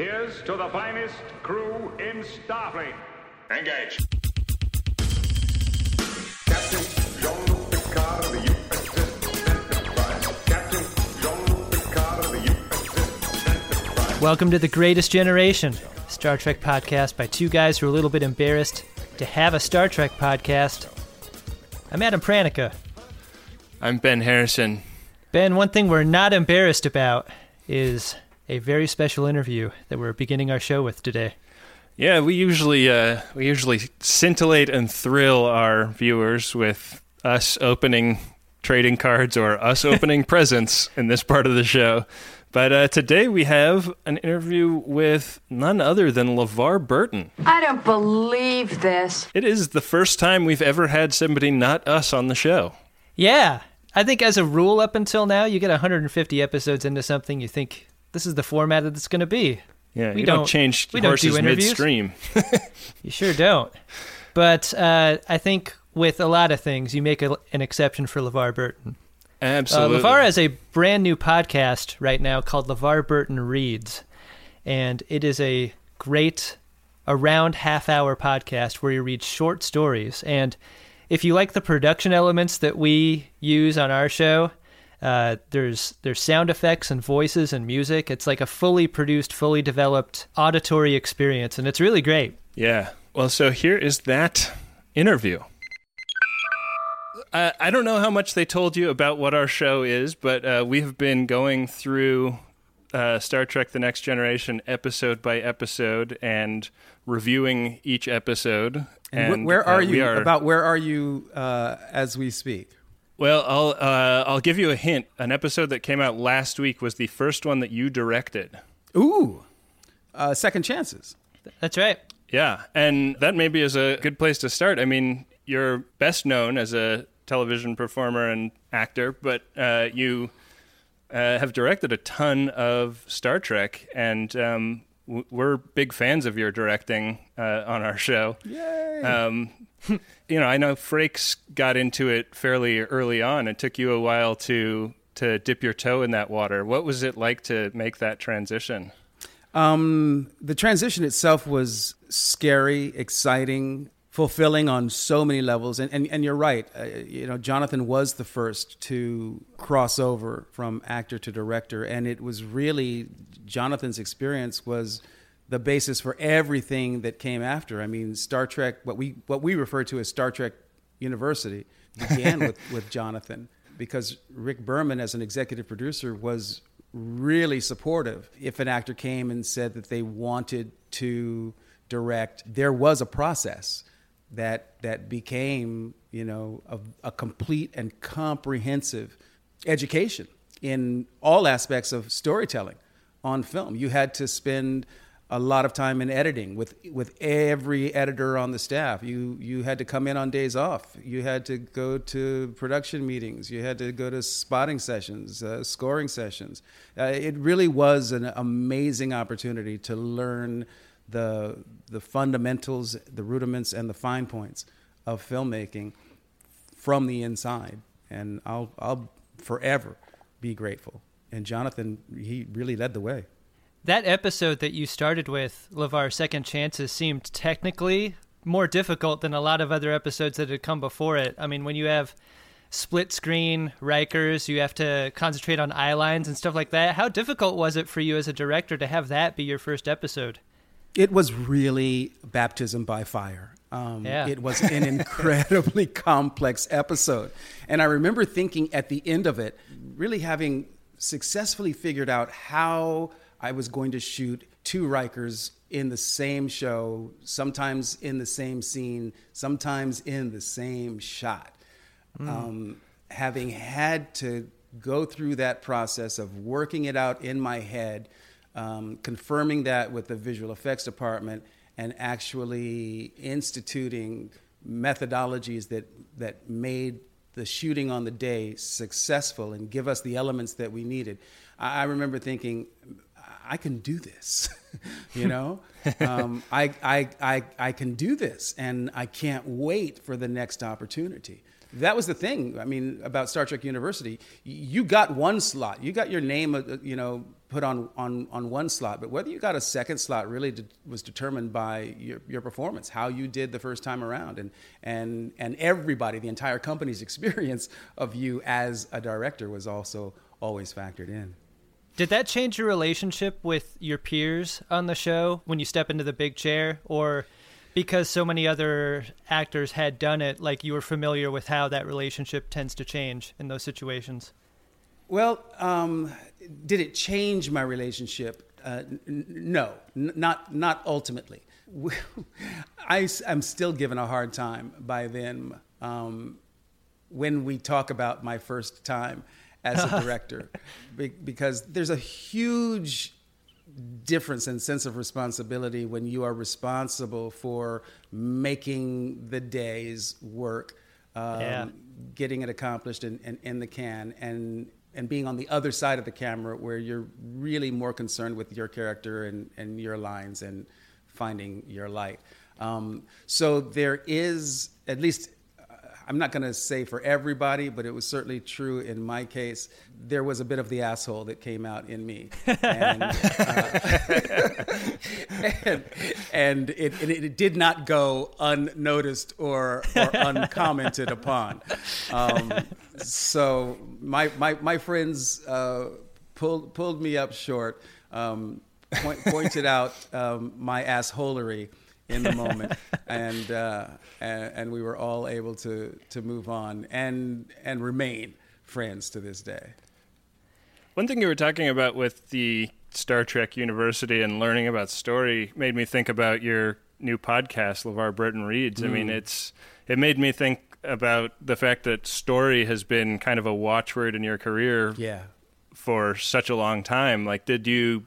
Here's to the finest crew in Starfleet. Engage. Captain Jean-Luc Picard of the USS Enterprise. Captain Jean-Luc Picard of the USS Enterprise. Welcome to the Greatest Generation, Star Trek podcast by two guys who are a little bit embarrassed to have a Star Trek podcast. I'm Adam Pranica. I'm Ben Harrison. Ben, one thing we're not embarrassed about is a very special interview that we're beginning our show with today. Yeah, we usually uh, we usually scintillate and thrill our viewers with us opening trading cards or us opening presents in this part of the show. But uh, today we have an interview with none other than LeVar Burton. I don't believe this. It is the first time we've ever had somebody not us on the show. Yeah, I think as a rule up until now, you get 150 episodes into something, you think this is the format that it's going to be. Yeah, We you don't, don't- change we don't do horses midstream. You sure don't. But uh, I think with a lot of things, you make a, an exception for LeVar Burton. Uh, Absolutely. LeVar has a brand new podcast right now called LeVar Burton Reads. And it is a great, around half hour podcast where he reads short stories. And if you like the production elements that we use on our show, uh, there's there's sound effects and voices and music. It's like a fully produced, fully developed auditory experience, and it's really great. Yeah. Well, so here is that interview. Uh, I don't know how much they told you about what our show is, but uh, we have been going through uh, Star Trek The Next Generation episode by episode and reviewing each episode. And, And wh- where uh, are we you? About where are you uh, as we speak? Well, I'll, uh, I'll give you a hint. An episode that came out last week was the first one that you directed. Ooh, uh, second chances. That's right. Yeah, and that maybe is a good place to start. I mean, you're best known as a television performer and actor, but uh, you uh, have directed a ton of Star Trek, and um, w- we're big fans of your directing uh, on our show. Yay! Um, you know, I know Frakes got into it fairly early on. It took you a while to to dip your toe in that water. What was it like to make that transition? Um, the transition itself was scary, exciting, fulfilling on so many levels. And and, and you're right. Uh, you know, Jonathan was the first to cross over from actor to director, and it was really Jonathan's experience was the basis for everything that came after. I mean, Star Trek, what we what we refer to as Star Trek University, began with with Jonathan because Rick Berman, as an executive producer, was really supportive. If an actor came and said that they wanted to direct, there was a process that that became, you know, a, a complete and comprehensive education in all aspects of storytelling on film. You had to spend a lot of time in editing with with every editor on the staff. You you had to come in on days off. You had to go to production meetings. You had to go to spotting sessions, uh, scoring sessions. Uh, it really was an amazing opportunity to learn the the fundamentals, the rudiments, and the fine points of filmmaking from the inside. And I'll I'll forever be grateful. And Jonathan, he really led the way. That episode that you started with, LeVar Second Chances, seemed technically more difficult than a lot of other episodes that had come before it. I mean, when you have split screen Rikers, you have to concentrate on eye lines and stuff like that. How difficult was it for you as a director to have that be your first episode? It was really baptism by fire. Um, Yeah. It was an incredibly complex episode. And I remember thinking at the end of it, really having successfully figured out how I was going to shoot two Rikers in the same show, sometimes in the same scene, sometimes in the same shot. Um, having had to go through that process of working it out in my head, um, confirming that with the visual effects department, and actually instituting methodologies that that made the shooting on the day successful and give us the elements that we needed. I, I remember thinking, I can do this, you know. um, I, I, I, I can do this, and I can't wait for the next opportunity. That was the thing. I mean, about Star Trek University, you got one slot. You got your name, uh, you know, put on, on, on one slot, but whether you got a second slot really de- was determined by your, your performance, how you did the first time around, and, and, and everybody, the entire company's experience of you as a director was also always factored in. Did that change your relationship with your peers on the show when you step into the big chair? Or because so many other actors had done it, like you were familiar with how that relationship tends to change in those situations? Well, um, did it change my relationship? Uh, n- no, n- not not ultimately. I, am still given a hard time by them um, when we talk about my first time as a director, be- because there's a huge difference in sense of responsibility when you are responsible for making the day's work, um, Yeah. getting it accomplished in, in, in the can, and and being on the other side of the camera where you're really more concerned with your character and, and your lines and finding your light. Um, so there is, at least, I'm not going to say for everybody, but it was certainly true in my case. There was a bit of the asshole that came out in me. And, uh, and, and it, and it did not go unnoticed or, or uncommented upon. Um, so my, my, my friends uh, pulled, pulled me up short, um, point, pointed out um, my assholery in the moment, and, uh, and and we were all able to to move on and and remain friends to this day. One thing you were talking about with the Star Trek University and learning about story made me think about your new podcast, LeVar Burton Reads. I mean, it's it made me think about the fact that story has been kind of a watchword in your career Yeah. for such a long time. Like, did you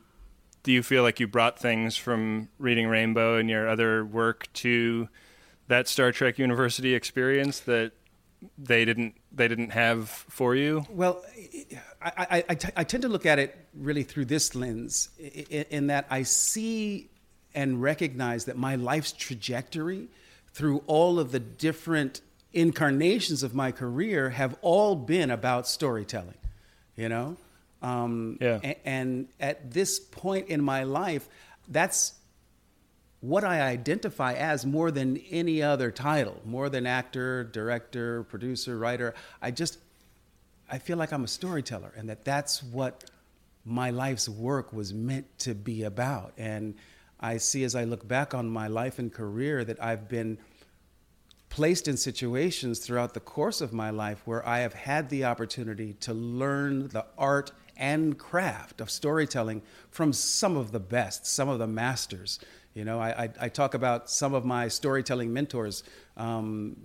do you feel like you brought things from reading Rainbow and your other work to that Star Trek University experience that they didn't they didn't have for you? Well, I, I, I, t- I tend to look at it really through this lens, i- i- in that I see and recognize that my life's trajectory through all of the different incarnations of my career have all been about storytelling, you know? Um, Yeah. a- and at this point in my life, that's what I identify as more than any other title, more than actor, director, producer, writer. I just, I feel like I'm a storyteller and that that's what my life's work was meant to be about. And I see as I look back on my life and career that I've been placed in situations throughout the course of my life where I have had the opportunity to learn the art and craft of storytelling from some of the best, some of the masters. You know, I, I, I talk about some of my storytelling mentors um,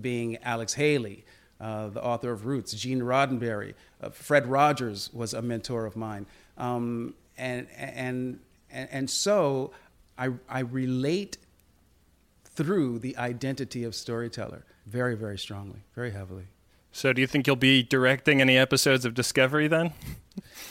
being Alex Haley, uh, the author of Roots, Gene Roddenberry, uh, Fred Rogers was a mentor of mine, um, and, and and and so I I relate through the identity of storyteller very very strongly, very heavily. So, do you think you'll be directing any episodes of Discovery then?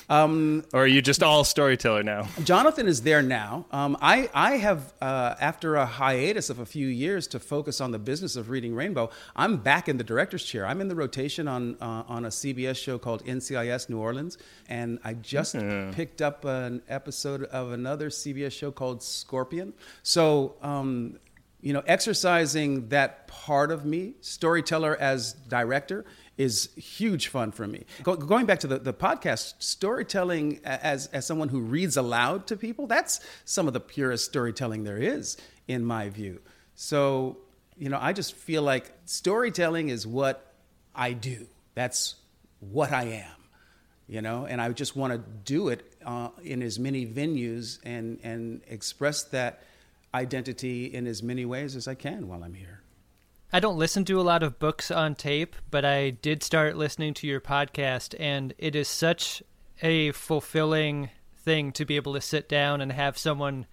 Um, Or are you just all storyteller now? Jonathan is there now. Um, I, I have, uh, after a hiatus of a few years to focus on the business of reading Rainbow, I'm back in the director's chair. I'm in the rotation on, uh, on a CBS show called NCIS New Orleans, and I just picked up an episode of another CBS show called Scorpion. So, um, you know, exercising that part of me, storyteller as director, is huge fun for me. Go, going back to the, the podcast, storytelling as, as someone who reads aloud to people, that's some of the purest storytelling there is, in my view. So, you know, I just feel like storytelling is what I do. That's what I am, you know, and I just want to do it uh, in as many venues and, and express that identity in as many ways as I can while I'm here. I don't listen to a lot of books on tape, but I did start listening to your podcast, and it is such a fulfilling thing to be able to sit down and have someone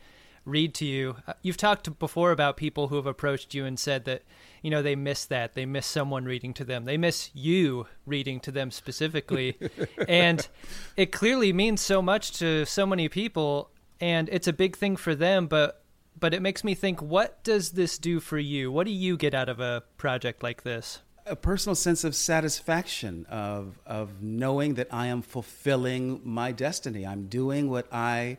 read to you. Uh, You've talked before about people who have approached you and said that, you know, they miss that. They miss someone reading to them. They miss you reading to them specifically. and it clearly means so much to so many people, and it's a big thing for them, but but it makes me think what does this do for you what do you get out of a project like this a personal sense of satisfaction of of knowing that I am fulfilling my destiny. I'm doing what I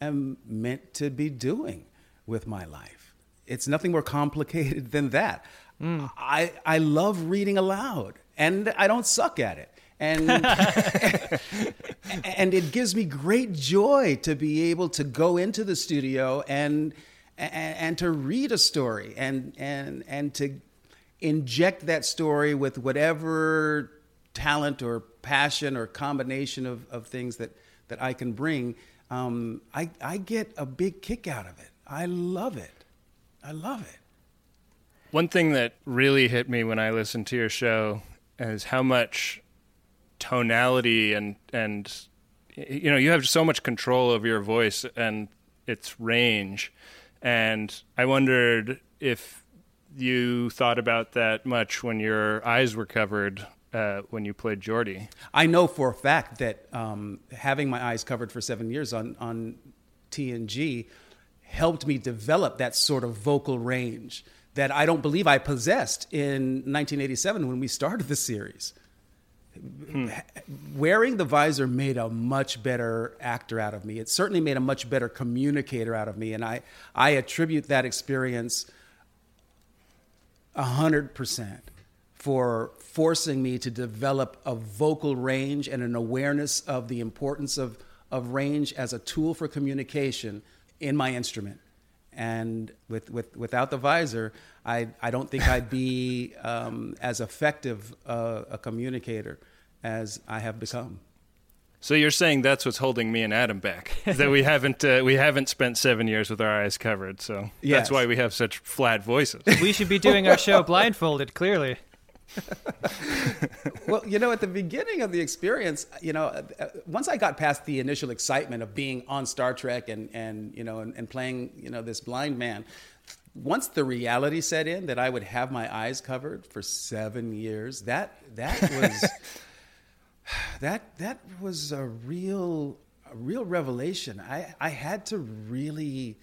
am meant to be doing with my life. It's nothing more complicated than that. Mm. I I love reading aloud, and I don't suck at it. And and it gives me great joy to be able to go into the studio and and, and to read a story and and and to inject that story with whatever talent or passion or combination of, of things that, that I can bring, um, I, I get a big kick out of it. I love it. I love it. One thing that really hit me when I listened to your show is how much tonality and and you know you have so much control over your voice and its range and I wondered if you thought about that much when your eyes were covered uh, when you played Geordi. I know for a fact that um, having my eyes covered for seven years on, on TNG helped me develop that sort of vocal range that I don't believe I possessed in 1987 when we started the series. Wearing the visor made a much better actor out of me. It certainly made a much better communicator out of me, and I, I attribute that experience hundred percent for forcing me to develop a vocal range and an awareness of the importance of, of range as a tool for communication in my instrument. And with, with, without the visor, I, I don't think I'd be um, as effective uh, a communicator as I have become. So you're saying that's what's holding me and Adam back that we haven't uh, we haven't spent seven years with our eyes covered. So Yes. that's why we have such flat voices. We should be doing our show blindfolded, clearly. well, you know, at the beginning of the experience, you know, uh, uh, once I got past the initial excitement of being on Star Trek and, and you know, and, and playing, you know, this blind man, once the reality set in that I would have my eyes covered for seven years, that that was that that was a real a real revelation. I I had to really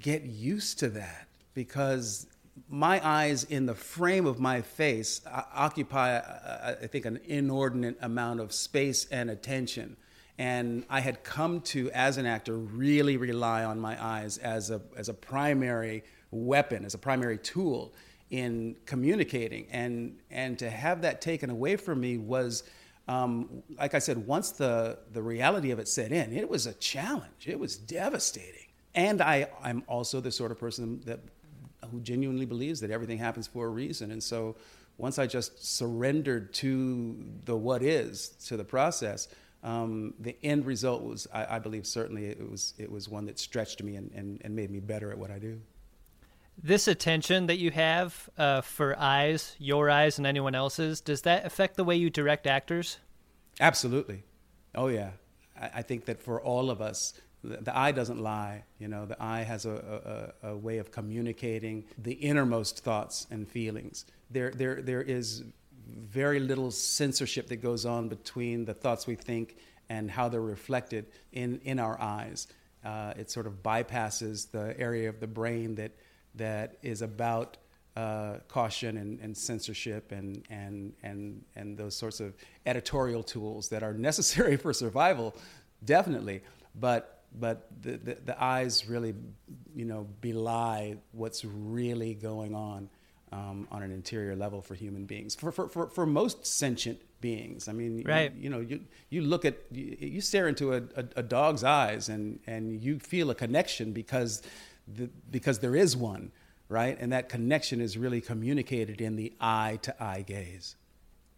get used to that because my eyes in the frame of my face uh, occupy, uh, I think, an inordinate amount of space and attention. And I had come to, as an actor, really rely on my eyes as a, as a primary weapon, as a primary tool in communicating. And, and to have that taken away from me was, um, like I said, once the, the reality of it set in, it was a challenge. It was devastating. And I, I'm also the sort of person that who genuinely believes that everything happens for a reason. And so once I just surrendered to the what is, to the process, um, the end result was, I, I, believe, certainly it was, it was one that stretched me and, and, and made me better at what I do. This attention that you have uh, for eyes, your eyes, and anyone else's, does that affect the way you direct actors? Absolutely. Oh, yeah. I, I think that for all of us, the, eye doesn't lie. You know, the eye has a, a, a way of communicating the innermost thoughts and feelings. There, there, there is very little censorship that goes on between the thoughts we think and how they're reflected in, in our eyes. Uh, it sort of bypasses the area of the brain that, that is about uh, caution and, and, censorship and, and, and, and those sorts of editorial tools that are necessary for survival, definitely. But but the, the, the, eyes really, you know, belie what's really going on um, on an interior level for human beings, for, for, for, for most sentient beings. I mean, right. you, you know, you, you look at, you, you stare into a, a, a, dog's eyes and, and you feel a connection because, the, because there is one, right? And that connection is really communicated in the eye to eye gaze.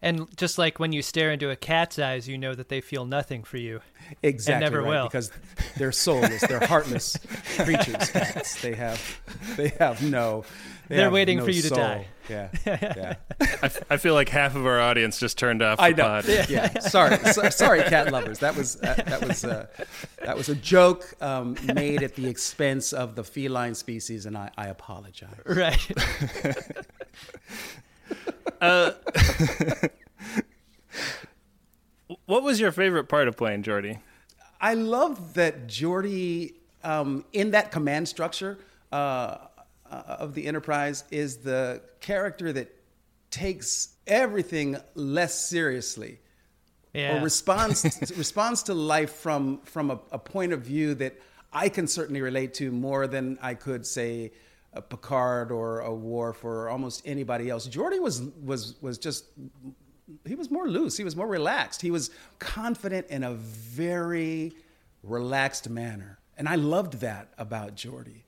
And just like when you stare into a cat's eyes, you know that they feel nothing for you. Exactly. Never right, will. Because they're soulless, they're heartless creatures. Cats. They have, they have no. They They're have waiting no for you to die. Yeah. Yeah. I, f- I feel like half of our audience just turned off the I know. pod. Yeah. Sorry. So, sorry, cat lovers. That was uh, that was uh, that was a joke um, made at the expense of the feline species, and I, I apologize. Right. What was your favorite part of playing Geordi? I love that Geordi um, in that command structure uh, uh, of the Enterprise, is the character that takes everything less seriously Yeah. or responds responds to life from from a, a point of view that I can certainly relate to more than I could say a Picard or a Worf or almost anybody else. Geordi was was was just he was more loose. He was more relaxed. He was confident in a very relaxed manner, and I loved that about Geordi.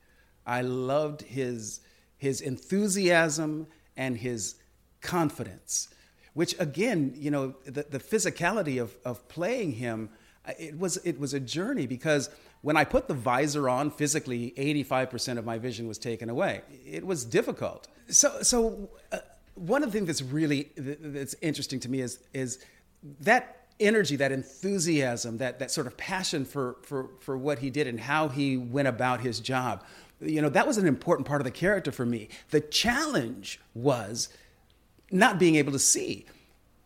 I loved his his enthusiasm and his confidence, which again, you know, the, the physicality of, of playing him, uh, it was it was a journey because when I put the visor on physically, 85% of my vision was taken away. It was difficult. So so uh, one of the things that's really that's interesting to me is is that energy, that enthusiasm, that that sort of passion for for for what he did and how he went about his job. You know, that was an important part of the character for me. The challenge was not being able to see.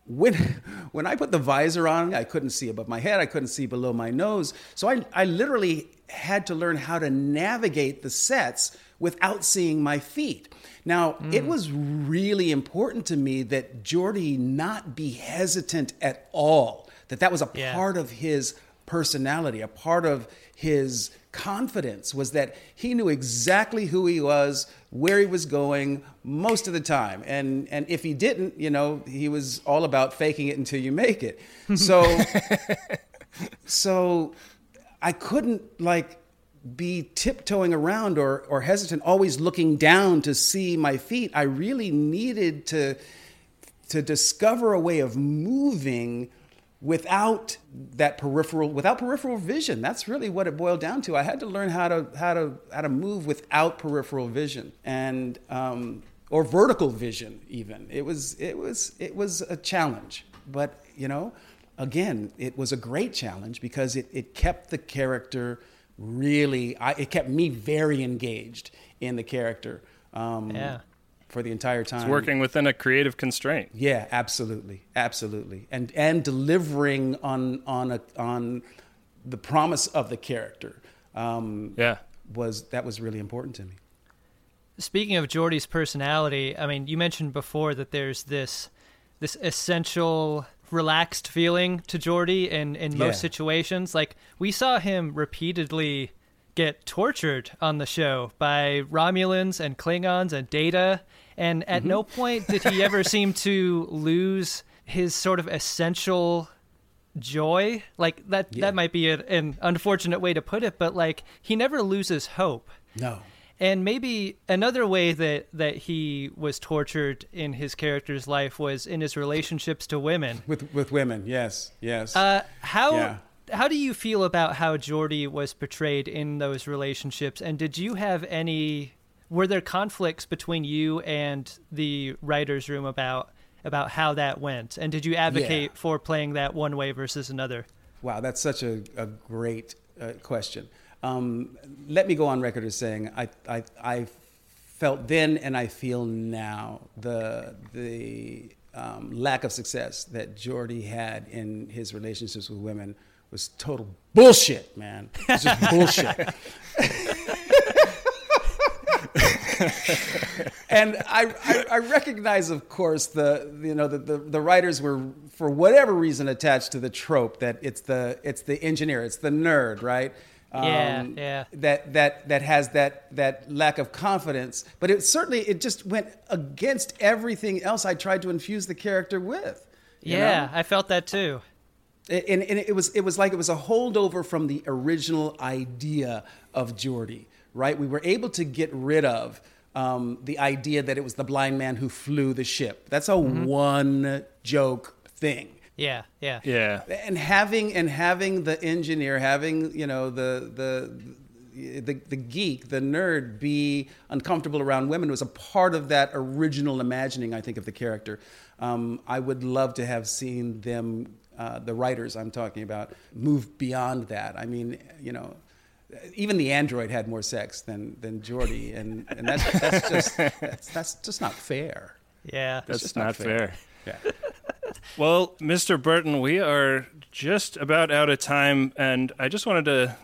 When when I put the visor on, I couldn't see above my head, I couldn't see below my nose. So I I literally had to learn how to navigate the sets without seeing my feet. Now, it mm. was really important to me that Geordi not be hesitant at all. That that was a Yeah. part of his personality, a part of his confidence was that he knew exactly who he was, where he was going most of the time. And and if he didn't, you know, he was all about faking it until you make it. So so I couldn't like be tiptoeing around or or hesitant, always looking down to see my feet. I really needed to to discover a way of moving without that peripheral without peripheral vision that's really what it boiled down to. I had to learn how to how to how to move without peripheral vision and um, or vertical vision even. It was it was it was a challenge but you know again it was a great challenge because it, it kept the character really I, it kept me very engaged in the character. Um, Yeah. For the entire time It's working within a creative constraint. yeah, absolutely, absolutely, and and delivering on on a on the promise of the character. Um, Yeah. was that was really important to me. Speaking of Geordi's personality, I mean, you mentioned before that there's this this essential relaxed feeling to Geordi in in most Yeah. situations. Like we saw him repeatedly get tortured on the show by Romulans and Klingons and Data, and at no point did he ever seem to lose his sort of essential joy. Like that Yeah. that might be a, an unfortunate way to put it, but like he never loses hope. No, And maybe another way that, that he was tortured in his character's life was in his relationships to women. with with women, yes, yes. Uh, how Yeah. How do you feel about how Geordi was portrayed in those relationships? And did you have any? Were there conflicts between you and the writers' room about about how that went? And did you advocate Yeah. for playing that one way versus another? Wow, that's such a, a great uh, question. Um, let me go on record as saying I, I, I felt then and I feel now the, the um, lack of success that Geordi had in his relationships with women was total bullshit, man. It's just bullshit. and I, I, I recognize, of course, the you know the, the, the writers were for whatever reason attached to the trope that it's the it's the engineer, it's the nerd, right? Um, Yeah, yeah. That that that has that that lack of confidence, but it certainly it just went against everything else I tried to infuse the character with. Yeah, know? I felt that too. And, and it was it was like it was a holdover from the original idea of Geordi, right? We were able to get rid of um, the idea that it was the blind man who flew the ship. That's a one joke thing. Yeah, yeah. Yeah. And having and having the engineer, having you know the the the, the geek, the nerd, be uncomfortable around women was a part of that original imagining. I think of the character. Um, I would love to have seen them, uh, the writers I'm talking about, move beyond that. I mean, you know. Even the android had more sex than than Geordi, and, and that's that's just that's, that's just not fair. Yeah. That's just not, not fair. fair. Yeah. Well, Mr. Burton, we are just about out of time, and I just wanted to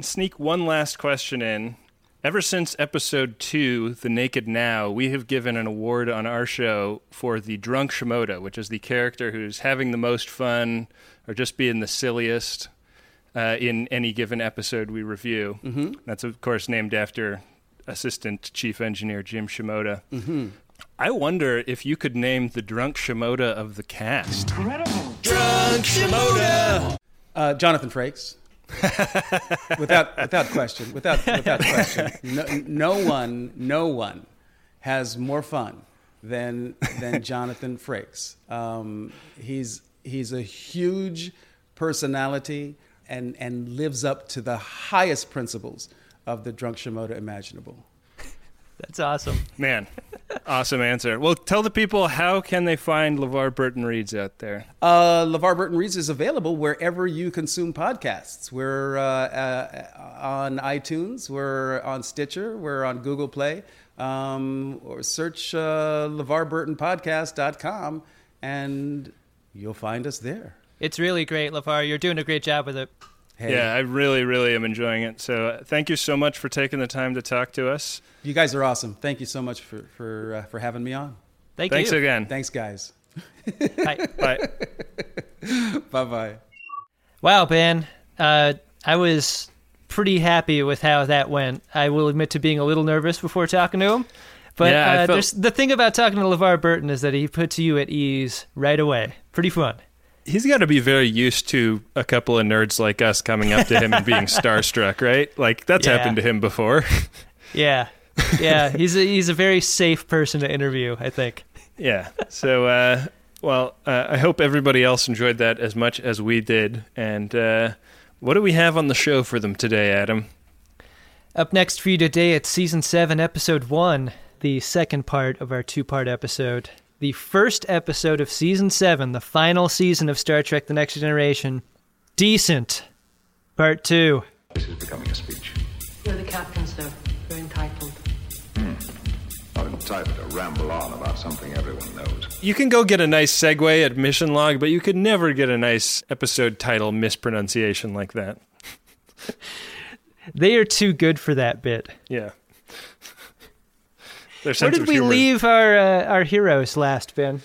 sneak one last question in. Ever since episode two, The Naked Now, we have given an award on our show for the drunk Shimoda, which is the character who's having the most fun or just being the silliest uh, in any given episode we review. Mm-hmm. That's, of course, named after Assistant Chief Engineer Jim Shimoda. Mm-hmm. I wonder if you could name the drunk Shimoda of the cast. Incredible. Drunk Shimoda! Uh, Jonathan Frakes. without without question, without without question, no, no one, no one has more fun than than Jonathan Frakes. Um, he's he's a huge personality and and lives up to the highest principles of the drunk Shimoda imaginable. That's awesome. Man, awesome answer. Well, tell the people how can they find LeVar Burton Reads out there? Uh, LeVar Burton Reads is available wherever you consume podcasts. We're uh, uh, on iTunes, we're on Stitcher, we're on Google Play, um, or search uh, LeVarBurtonPodcast.com and you'll find us there. It's really great, LeVar. You're doing a great job with it. Hey, Yeah, I really, really am enjoying it. So uh, thank you so much for taking the time to talk to us. you guys are awesome. Thank you so much for, for, uh, for having me on. Thank you. Thanks you. again. Thanks, guys. Bye. Bye. Bye bye. Wow, Ben. Uh, I was pretty happy with how that went. I will admit to being a little nervous before talking to him. But Yeah, uh, felt- there's, the thing about talking to LeVar Burton is that he puts you at ease right away. Pretty fun. He's got to be very used to a couple of nerds like us coming up to him and being starstruck, right? Like that's Yeah. happened to him before. Yeah. Yeah. he's, a, he's a very safe person to interview, I think. yeah. So, uh, well, uh, I hope everybody else enjoyed that as much as we did. And uh, what do we have on the show for them today, Adam? Up next for you today, it's season seven, episode one, the second part of our two part episode. The first episode of season seven, the final season of Star Trek The Next Generation. Decent. Part two. This is becoming a speech. You're the captain, sir. You're entitled. Hmm. I'm entitled to ramble on about something everyone knows. You can go get a nice segue at Mission Log, but you could never get a nice episode title mispronunciation like that. They are too good for that bit. Yeah. Where did we humor- leave our uh, our heroes last, Ben?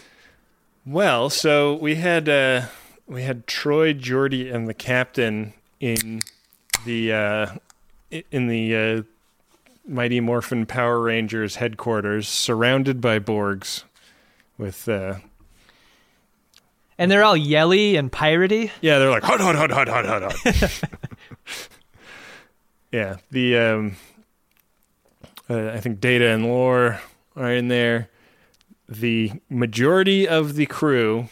Well, so we had uh, we had Troi, Geordi, and the captain in the uh, in the uh, Mighty Morphin Power Rangers headquarters, surrounded by Borgs, with uh, And they're all yelly and piratey. yeah, they're like hot, hot, hot, hot, hot, hot, hot. yeah, the um, uh, I think Data and Lore are in there. The majority of the crew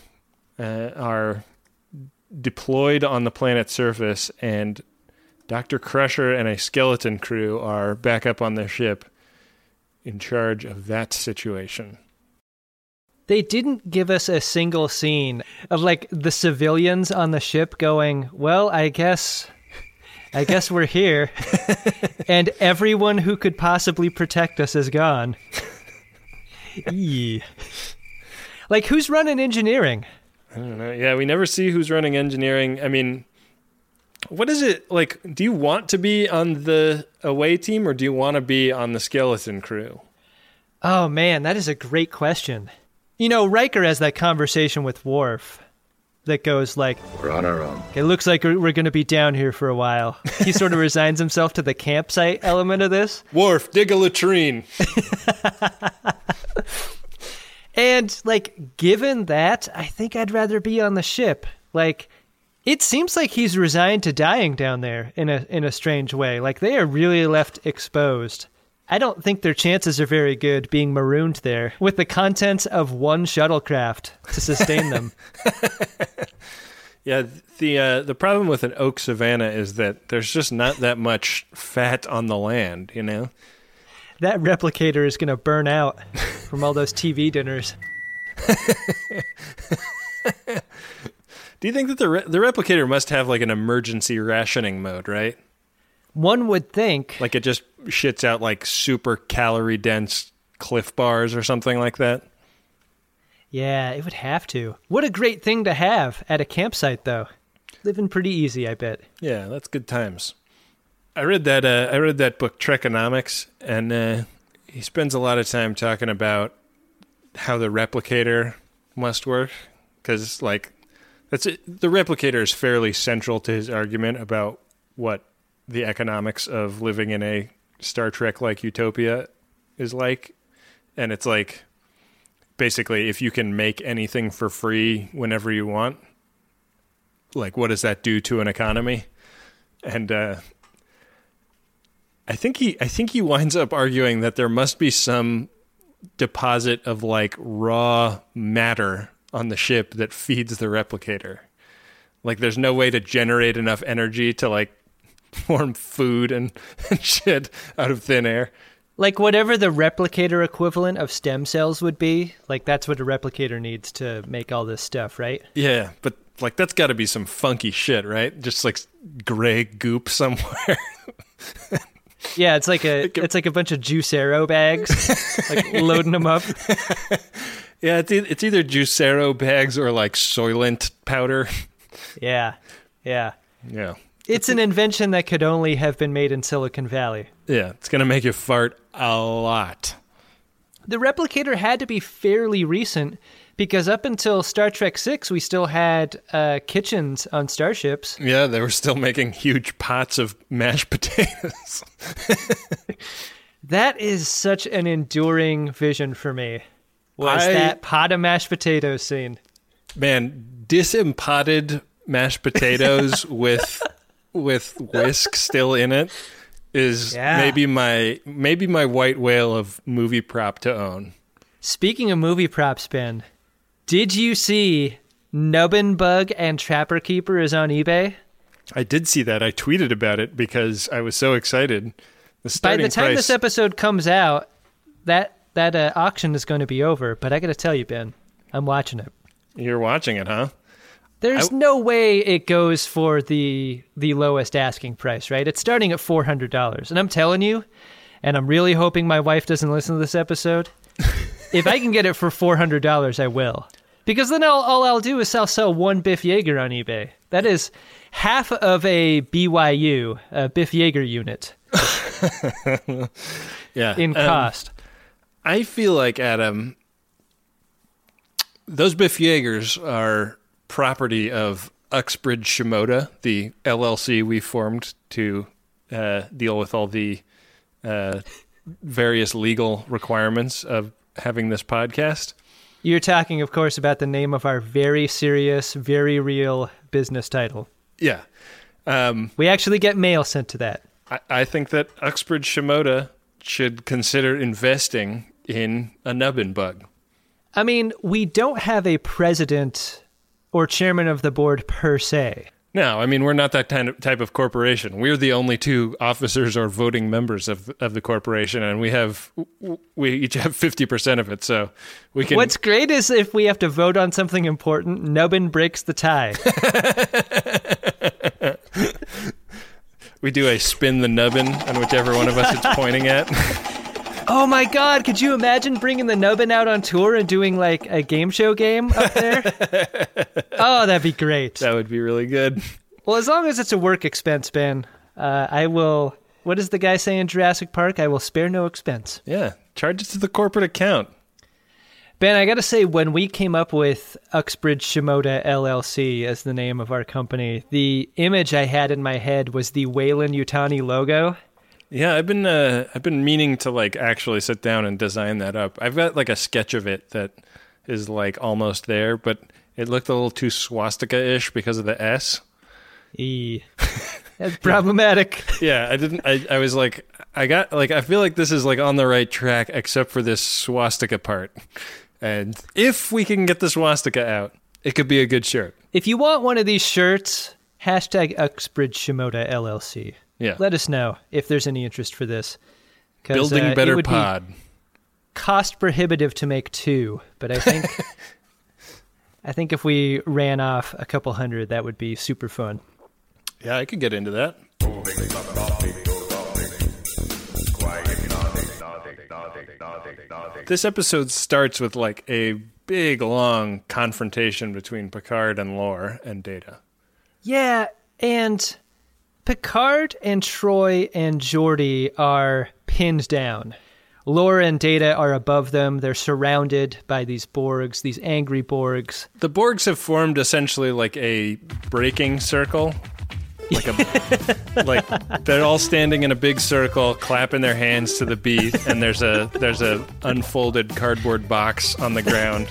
uh, are deployed on the planet's surface, and Doctor Crusher and a skeleton crew are back up on their ship, in charge of that situation. They didn't give us a single scene of like the civilians on the ship going, "Well, I guess I guess we're here." and everyone who could possibly protect us is gone. Eee. Like who's running engineering? I don't know. Yeah, we never see who's running engineering. I mean, what is it like? Do you want to be on the away team or do you want to be on the skeleton crew? Oh man, that is a great question. You know, Riker has that conversation with Worf that goes like, We're on our own. It looks like we're going to be down here for a while. He sort of resigns himself to the campsite element of this. Worf dig a latrine. And, like, given that, I think I'd rather be on the ship. Like, it seems like he's resigned to dying down there in a in a strange way. Like they are really left exposed. I don't think their chances are very good being marooned there with the contents of one shuttlecraft to sustain them. Yeah, the uh, the problem with an oak savanna is that there's just not that much fat on the land, you know. that replicator is going to burn out from all those TV dinners. Do you think that the re- the replicator must have like an emergency rationing mode, right? One would think Like it just shits out like super calorie dense cliff bars or something like that. Yeah, it would have to. What a great thing to have at a campsite, though. Living pretty easy, I bet. Yeah, that's good times. I read that. Uh, I read that book Trekonomics, and uh, he spends a lot of time talking about how the replicator must work, because like that's it. the replicator is fairly central to his argument about what the economics of living in a Star Trek like utopia is like, and it's like basically if you can make anything for free whenever you want, like what does that do to an economy? And uh, I think he I think he winds up arguing that there must be some deposit of like raw matter on the ship that feeds the replicator. Like there's no way to generate enough energy to like form food and, and shit out of thin air. Like whatever the replicator equivalent of stem cells would be, like that's what a replicator needs to make all this stuff, right? Yeah, but like that's got to be some funky shit, right? Just like gray goop somewhere. Yeah, it's like a it's like a bunch of Juicero bags, like loading them up. yeah, it's, e- it's either Juicero bags or like Soylent powder. Yeah, yeah. Yeah. It's an invention that could only have been made in Silicon Valley. Yeah, it's going to make you fart a lot. The replicator had to be fairly recent because up until Star Trek Six, we still had uh, kitchens on starships. Yeah, they were still making huge pots of mashed potatoes. That is such an enduring vision for me. Was I- that pot of mashed potatoes scene? Man, disempotted mashed potatoes with with whisk still in it is Yeah. maybe my maybe my white whale of movie prop to own. Speaking of movie props, Ben, did you see Nubbin Bug and Trapper Keeper is on eBay? I did see that. I tweeted about it because I was so excited. The By the time price, this episode comes out, that that uh, auction is going to be over. But I got to tell you, Ben, I'm watching it. you're watching it, huh? There's no way it goes for the the lowest asking price, right? It's starting at four hundred dollars, and I'm telling you, and I'm really hoping my wife doesn't listen to this episode. if I can get it for four hundred dollars, I will, because then I'll, all I'll do is I'll sell one Biff Yeager on eBay. That is half of a BYU, a Biff Yeager unit Yeah. in Um, cost. I feel like Adam, those Biff Yeagers are property of Uxbridge Shimoda, the LLC we formed to uh, deal with all the uh, various legal requirements of having this podcast. You're talking, of course, about the name of our very serious, very real business title. Yeah. Um, We actually get mail sent to that. I, I think that Uxbridge Shimoda should consider investing in a nubbin bug. I mean, we don't have a president or chairman of the board per se. No, I mean we're not that kind of type of corporation. We're the only two officers or voting members of of the corporation, and we have we each have fifty percent of it. So we can. What's great is if we have to vote on something important, Nubbin breaks the tie. we do a spin the nubbin on whichever one of us it's pointing at. oh my god, could you imagine bringing the Nubbin out on tour and doing like a game show game up there? oh, that'd be great. that would be really good. Well, as long as it's a work expense, Ben, uh, I will. What does the guy say in Jurassic Park? I will spare no expense. Yeah, charge it to the corporate account. Ben, I got to say, when we came up with Uxbridge Shimoda LLC as the name of our company, the image I had in my head was the Weyland Yutani logo. Yeah, I've been uh, I've been meaning to like actually sit down and design that up. I've got like a sketch of it that is like almost there, but it looked a little too swastika-ish because of the S. E. That's problematic. Yeah, I didn't. I, I was like, I got like, I feel like this is like on the right track, except for this swastika part. And if we can get the swastika out, it could be a good shirt. If you want one of these shirts, hashtag Uxbridge Shimoda LLC. Yeah, Let us know if there's any interest for this. building uh, it better pod. cost prohibitive to make two, but I think I think if we ran off a couple hundred, that would be super fun. Yeah, I could get into that. This episode starts with like a big long confrontation between Picard and Lore and Data. Yeah, and Picard and Troi and Geordi are pinned down. Lore and Data are above them. They're surrounded by these Borgs, these angry Borgs. The Borgs have formed essentially like a breaking circle. Like a like they're all standing in a big circle, clapping their hands to the beat, and there's a there's a unfolded cardboard box on the ground.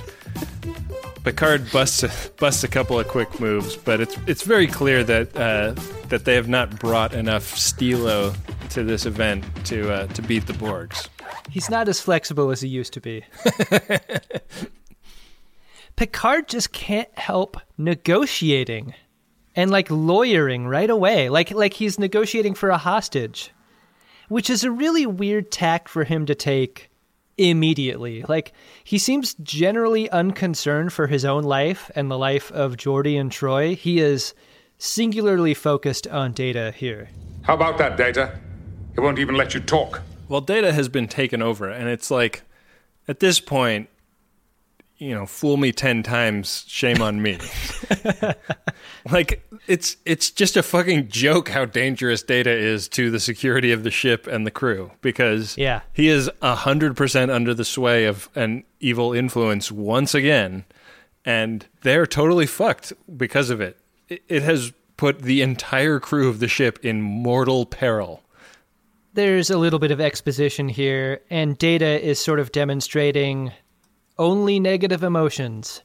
Picard busts a, busts a couple of quick moves, but it's it's very clear that uh, that they have not brought enough stilo to this event to uh, to beat the Borgs. He's not as flexible as he used to be. Picard just can't help negotiating and like lawyering right away, like like he's negotiating for a hostage, which is a really weird tack for him to take immediately. Like he seems generally unconcerned for his own life and the life of Geordi and Troi. He is singularly focused on Data here. How about that, Data? He won't even let you talk. Well, data has been taken over, and it's like, at this point, you know, fool me ten times, shame on me. like it's it's just a fucking joke how dangerous data is to the security of the ship and the crew because Yeah. he is a hundred percent under the sway of an evil influence once again, and they're totally fucked because of it. It, it has put the entire crew of the ship in mortal peril. there's a little bit of exposition here, and Data is sort of demonstrating only negative emotions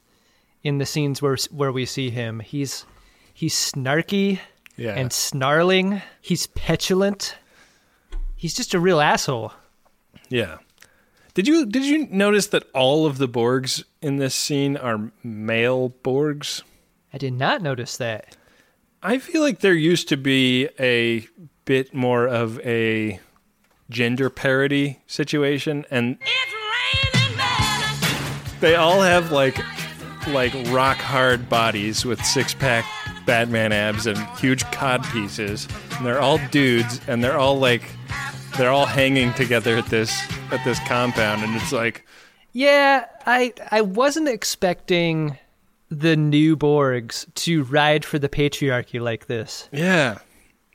in the scenes where where we see him. He's he's snarky Yeah. and snarling. He's petulant. He's just a real asshole. Yeah. Did you did you notice that all of the Borgs in this scene are male Borgs? I did not notice that. I feel like there used to be a bit more of a gender parity situation and they all have like like rock hard bodies with six pack Batman abs and huge cod pieces. And they're all dudes and they're all like they're all hanging together at this at this compound and it's like Yeah, I I wasn't expecting the new Borgs to ride for the patriarchy like this. Yeah.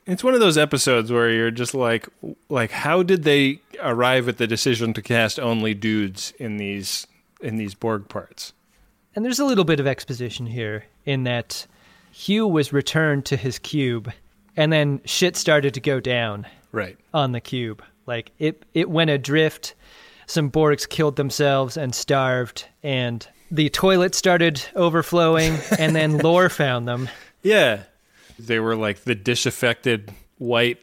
It's one of those episodes where you're just like like how did they arrive at the decision to cast only dudes in these in these Borg parts? And there's a little bit of exposition here in that Hugh was returned to his cube and then shit started to go down Right. on the cube. Like it it went adrift. Some Borgs killed themselves and starved and the toilet started overflowing and then Lore found them. Yeah. They were like the disaffected white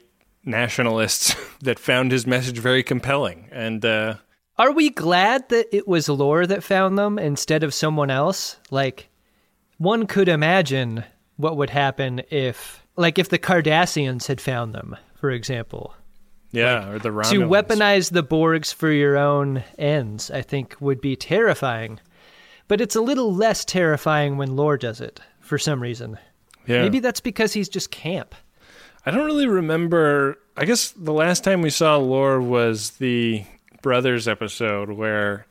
nationalists that found his message very compelling. And uh Are we glad that it was Lore that found them instead of someone else? Like, one could imagine what would happen if, like, if the Cardassians had found them, for example. yeah, or the Romulans. To weaponize the Borgs for your own ends, I think, would be terrifying. But it's a little less terrifying when Lore does it, for some reason. Yeah. Maybe that's because he's just camp. I don't really remember. I guess the last time we saw Lore was the Brothers episode where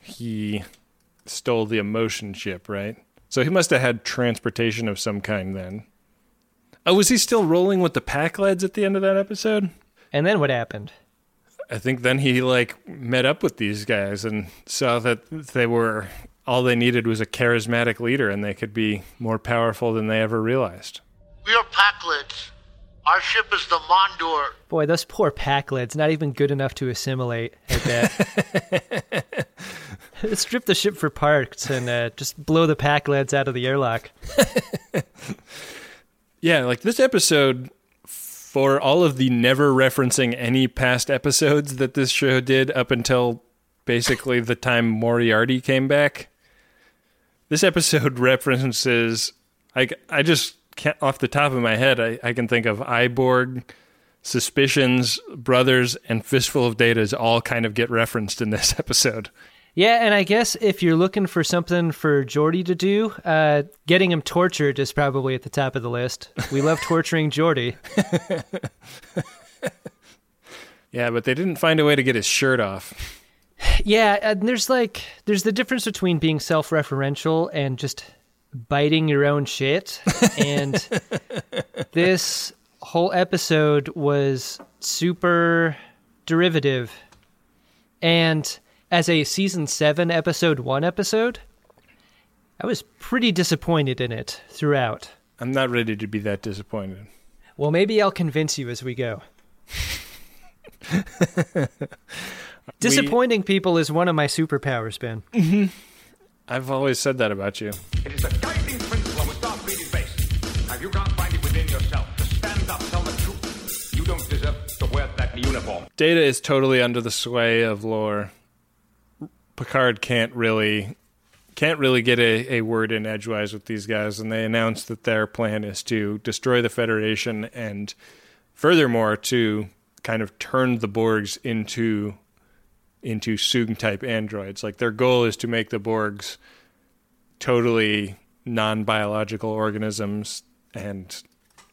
he stole the emotion chip, right? So he must have had transportation of some kind then. Oh, was he still rolling with the Pakleds at the end of that episode? And then what happened? I think then he like met up with these guys and saw that they were all they needed was a charismatic leader and they could be more powerful than they ever realized. We are Pakleds. Our ship is the Mondor. Boy, those poor Pakleds, not even good enough to assimilate, I bet. Strip the ship for parts and uh, just blow the Pakleds out of the airlock. Yeah, like this episode, for all of the never referencing any past episodes that this show did up until basically the time Moriarty came back, this episode references. I, I just can't, off the top of my head, I, I can think of I, Borg, Suspicions, Brothers, and Fistful of Datas all kind of get referenced in this episode. Yeah, and I guess if you're looking for something for Geordi to do, uh, getting him tortured is probably at the top of the list. We love torturing Geordi. Yeah, but they didn't find a way to get his shirt off. Yeah, and there's like there's the difference between being self-referential and just biting your own shit. And this whole episode was super derivative. And as a season 7 episode 1 episode, I was pretty disappointed in it throughout. I'm not ready to be that disappointed. Well, maybe I'll convince you as we go. Disappointing people is one of my superpowers, Ben. Mm-hmm. I've always said that about you. It is the guiding principle of a Starfleet is based. Now, if you can't find it within yourself to stand up, tell the truth. You don't deserve to wear that uniform. Data is totally under the sway of lore. Picard can't really can't really get a, a word in edgewise with these guys, and they announced that their plan is to destroy the Federation and furthermore to kind of turn the Borgs into into Soong type androids. Like their goal is to make the Borgs totally non biological organisms and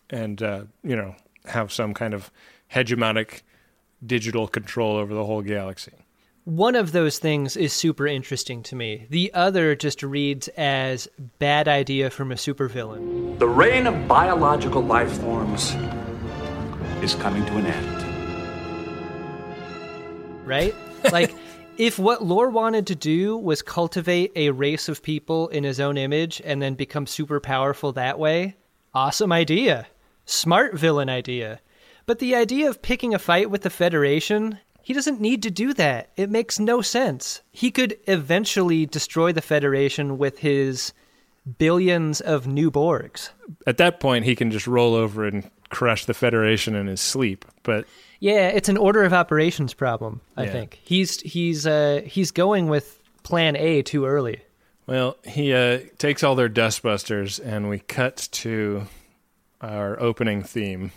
and uh, you know have some kind of hegemonic digital control over the whole galaxy. One of those things is super interesting to me. The other just reads as bad idea from a supervillain. The reign of biological life forms is coming to an end. right? Like, if what Lore wanted to do was cultivate a race of people in his own image and then become super powerful that way, awesome idea. Smart villain idea. But the idea of picking a fight with the Federation, he doesn't need to do that. It makes no sense. He could eventually destroy the Federation with his billions of new Borgs. At that point, he can just roll over and crush the Federation in his sleep. But Yeah, it's an order of operations problem, I Yeah. think. He's he's uh he's going with plan A too early. well, he uh, takes all their dustbusters, and we cut to our opening theme.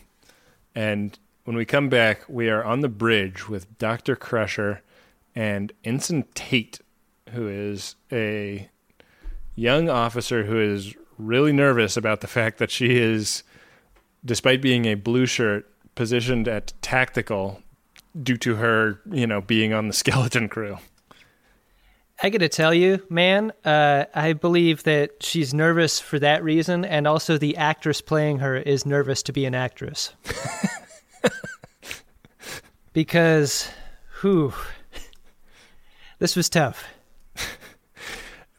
And when we come back, we are on the bridge with Doctor Crusher and Ensign Tate, who is a young officer who is really nervous about the fact that she is, despite being a blue shirt, positioned at tactical due to her, you know, being on the skeleton crew. I got to tell you, man, uh, I believe that she's nervous for that reason, and also the actress playing her is nervous to be an actress. because, whew, this was tough.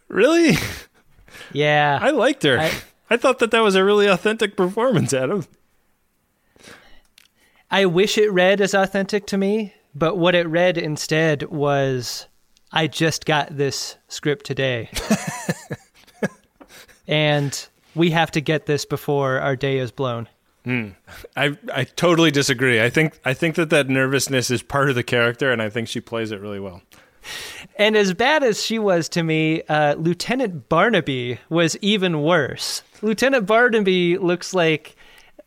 Really? Yeah. I liked her. I, I- thought that that was a really authentic performance, Adam. I wish it read as authentic to me, but what it read instead was I just got this script today. and we have to get this before our day is blown. I I totally disagree. I think I think that that nervousness is part of the character, and I think she plays it really well. And as bad as she was to me, uh, Lieutenant Barnaby was even worse. Lieutenant Barnaby looks like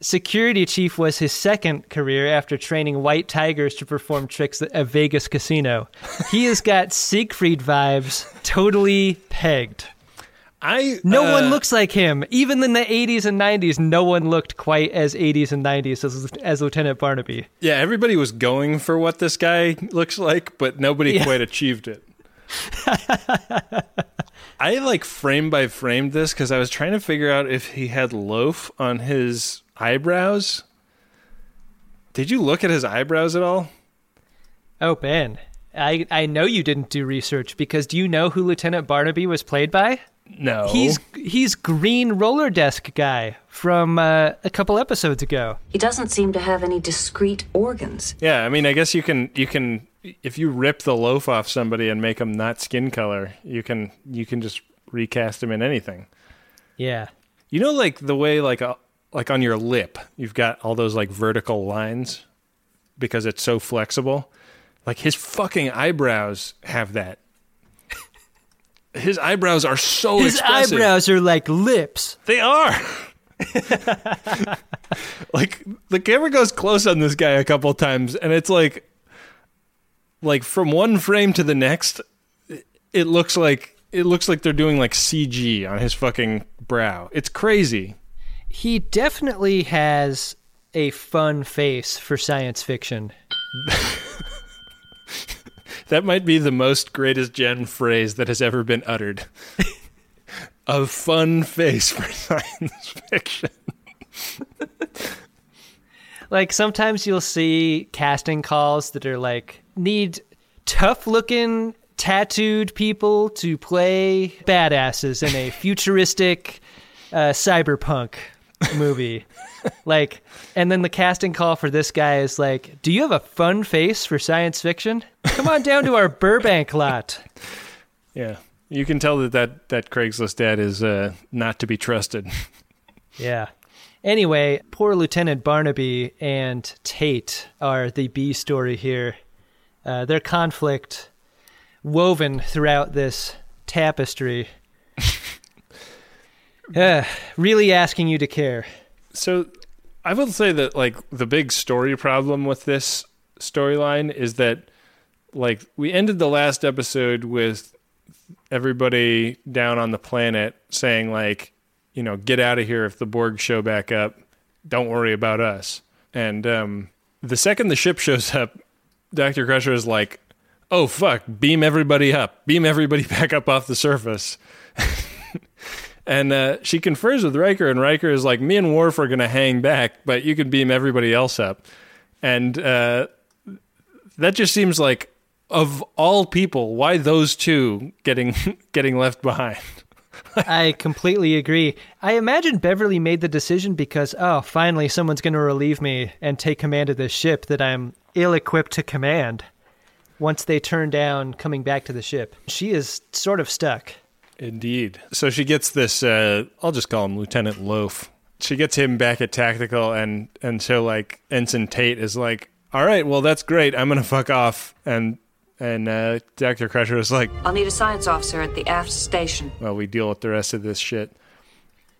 security chief was his second career after training white tigers to perform tricks at a Vegas casino. He has got Siegfried vibes, totally pegged. I No uh, one looks like him. Even in the 80s and 90s, no one looked quite as 80s and 90s as, as Lieutenant Barnaby. Yeah, everybody was going for what this guy looks like, but nobody Yeah. quite achieved it. I like frame by framed this because I was trying to figure out if he had loaf on his eyebrows. Did you look at his eyebrows at all? Oh, Ben, I, I know you didn't do research because do you know who Lieutenant Barnaby was played by? No. He's he's Green Roller Desk guy from uh, a couple episodes ago. He doesn't seem to have any discrete organs. Yeah, I mean, I guess you can you can if you rip the loaf off somebody and make them not skin color, you can you can just recast him in anything. Yeah. You know, like the way like uh, like on your lip, you've got all those like vertical lines because it's so flexible. Like his fucking eyebrows have that. His eyebrows are so His expressive. eyebrows are like lips. They are. like the camera goes close on this guy a couple times, and it's like, like from one frame to the next, it looks like it looks like they're doing like CG on his fucking brow. It's crazy. He definitely has a fun face for science fiction. That might be the most greatest gen phrase that has ever been uttered. A fun face for science fiction. like sometimes you'll see casting calls that are like need tough looking tattooed people to play badasses in a futuristic uh, cyberpunk movie. like, and then the casting call for this guy is like, "Do you have a fun face for science fiction? Come on down to our Burbank lot." Yeah, you can tell that that, that Craigslist ad is uh, not to be trusted. Yeah. Anyway, poor Lieutenant Barnaby and Tate are the B story here. Uh, their conflict woven throughout this tapestry. Uh, really asking you to care. So I will say that like the big story problem with this storyline is that like we ended the last episode with everybody down on the planet saying like, you know, get out of here if the Borg show back up. Don't worry about us. And um the second the ship shows up, Dr. Crusher is like, "Oh fuck, beam everybody up. Beam everybody back up off the surface." And uh, she confers with Riker, and Riker is like, "Me and Worf are going to hang back, but you can beam everybody else up." And uh, that just seems like, of all people, why those two getting getting left behind? I completely agree. I imagine Beverly made the decision because, oh, finally someone's going to relieve me and take command of this ship that I'm ill equipped to command. Once they turn down coming back to the ship, she is sort of stuck. Indeed. So she gets this. Uh, I'll just call him Lieutenant Loaf. She gets him back at tactical, and and so like Ensign Tate is like, "All right, well that's great. I'm gonna fuck off." And and uh, Doctor Crusher is like, I'll need a science officer at the aft station. "Well, we deal with the rest of this shit."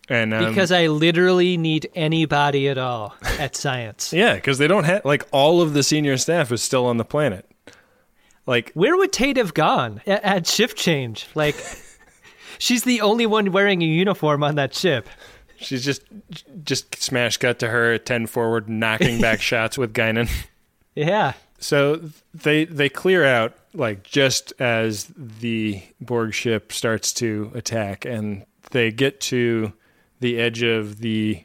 And um, Because I literally need anybody at all at science. yeah, because they don't have like all of the senior staff is still on the planet. Like Where would Tate have gone A- at shift change? Like, she's the only one wearing a uniform on that ship. she's just just smash cut to her at ten forward, knocking back shots with Guinan. Yeah. So they they clear out like just as the Borg ship starts to attack, and they get to the edge of the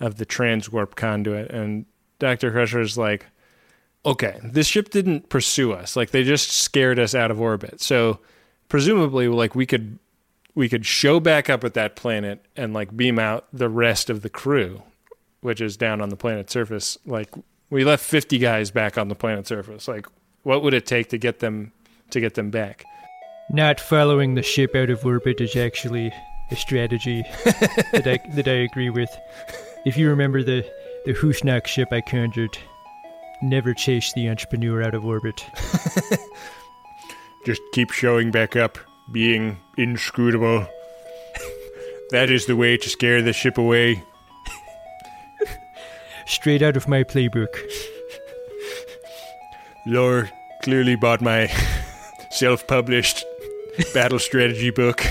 of the transwarp conduit, and Doctor Crusher is like, "Okay, this ship didn't pursue us; like they just scared us out of orbit. So presumably, like we could we could show back up at that planet and like beam out the rest of the crew, which is down on the planet's surface. Like we left 50 guys back on the planet's surface. Like what would it take to get them to get them back? Not following the ship out of orbit is actually a strategy that, I, that I agree with. If you remember the, the Husnock ship I conjured, never chase the entrepreneur out of orbit. Just keep showing back up, being inscrutable. that is the way to scare the ship away. Straight out of my playbook. Lore clearly bought my self-published battle strategy book.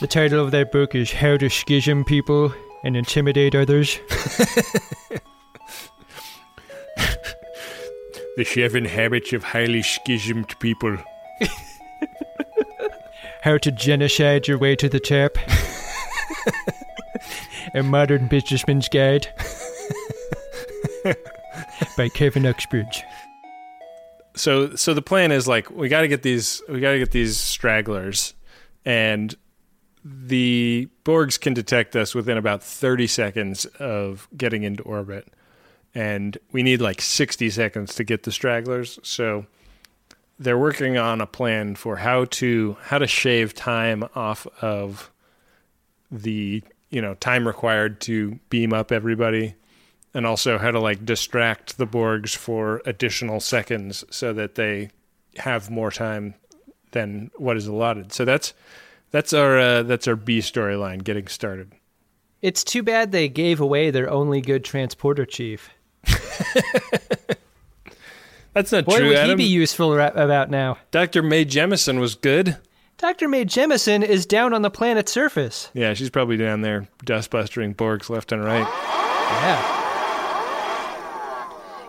The title of that book is How to Schism People and Intimidate Others. The seven habits of highly schismed people. How to Genocide Your Way to the Top. A Modern Businessman's Guide. By Kevin Uxbridge. so so the plan is like we got to get these we got to get these stragglers and the borgs can detect us within about 30 seconds of getting into orbit and we need like 60 seconds to get the stragglers so they're working on a plan for how to how to shave time off of the you know time required to beam up everybody and also how to like distract the Borgs for additional seconds so that they have more time than what is allotted. So that's that's our uh, that's our B storyline getting started. It's too bad they gave away their only good transporter chief. That's not Boy, true, would Adam. he be useful ra- about now? Dr. Mae Jemison was good. Dr. Mae Jemison is down on the planet's surface. Yeah, she's probably down there dustbustering Borgs left and right. Yeah.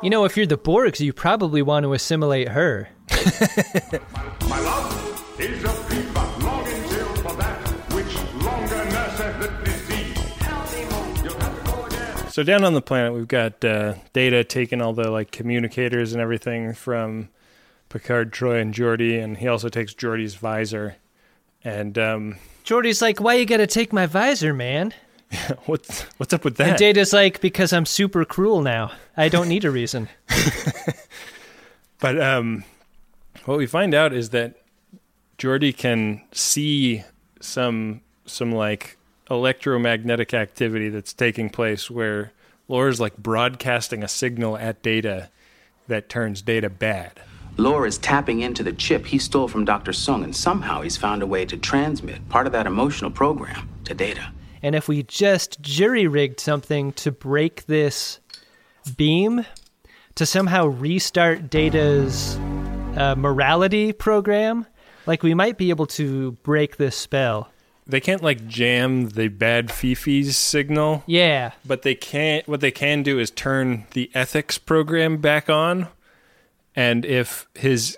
You know, if you're the Borgs, you probably want to assimilate her. So down on the planet, we've got uh, Data taking all the like communicators and everything from Picard, Troi, and Geordi, and he also takes Geordi's visor. And um, Geordi's like, "Why you gotta take my visor, man?" what's what's up with And that? Data's like, "Because I'm super cruel now. I don't need a reason." But um, what we find out is that Geordi can see some some like electromagnetic activity that's taking place where Lore's like broadcasting a signal at Data that turns Data bad. Lore is tapping into the chip he stole from Dr. Soong, and somehow he's found a way to transmit part of that emotional program to data. And if we just jury rigged something to break this beam, to somehow restart Data's uh, morality program, like we might be able to break this spell. They can't like jam the bad Fifi's signal, Yeah. but they can't. What they can do is turn the ethics program back on, and if his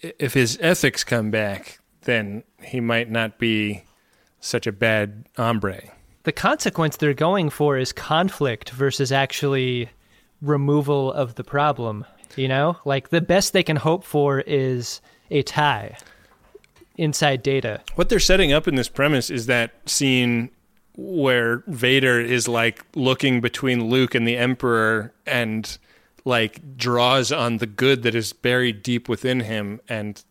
if his ethics come back, then he might not be such a bad hombre. The consequence they're going for is conflict versus actually removal of the problem. You know, like the best they can hope for is a tie inside data. What they're setting up in this premise is that scene where Vader is like looking between Luke and the Emperor and like draws on the good that is buried deep within him and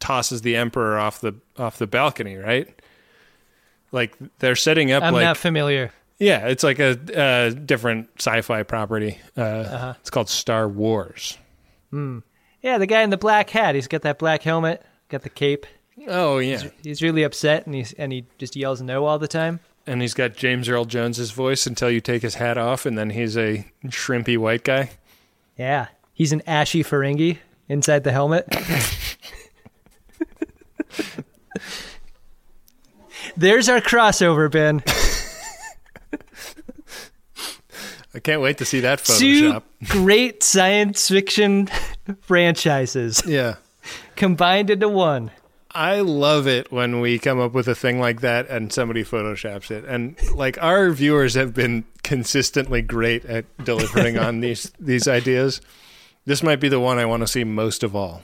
tosses the Emperor off the off the balcony, right? Like they're setting up I'm like not familiar. yeah, it's like a, a different sci-fi property. Uh, Uh-huh. It's called Star Wars. Yeah, the guy in the black hat. He's got that black helmet, got the cape. Oh yeah, He's really upset, and he's and he just yells no all the time. and he's got James Earl Jones's voice until you take his hat off, and then he's a shrimpy white guy. Yeah, he's an ashy Ferengi inside the helmet. There's our crossover, Ben. I can't wait to see that Photoshop. Two great science fiction franchises Yeah. Combined into one. I love it when we come up with a thing like that and somebody photoshops it. And like our viewers have been consistently great at delivering on these these ideas. This might be the one I want to see most of all.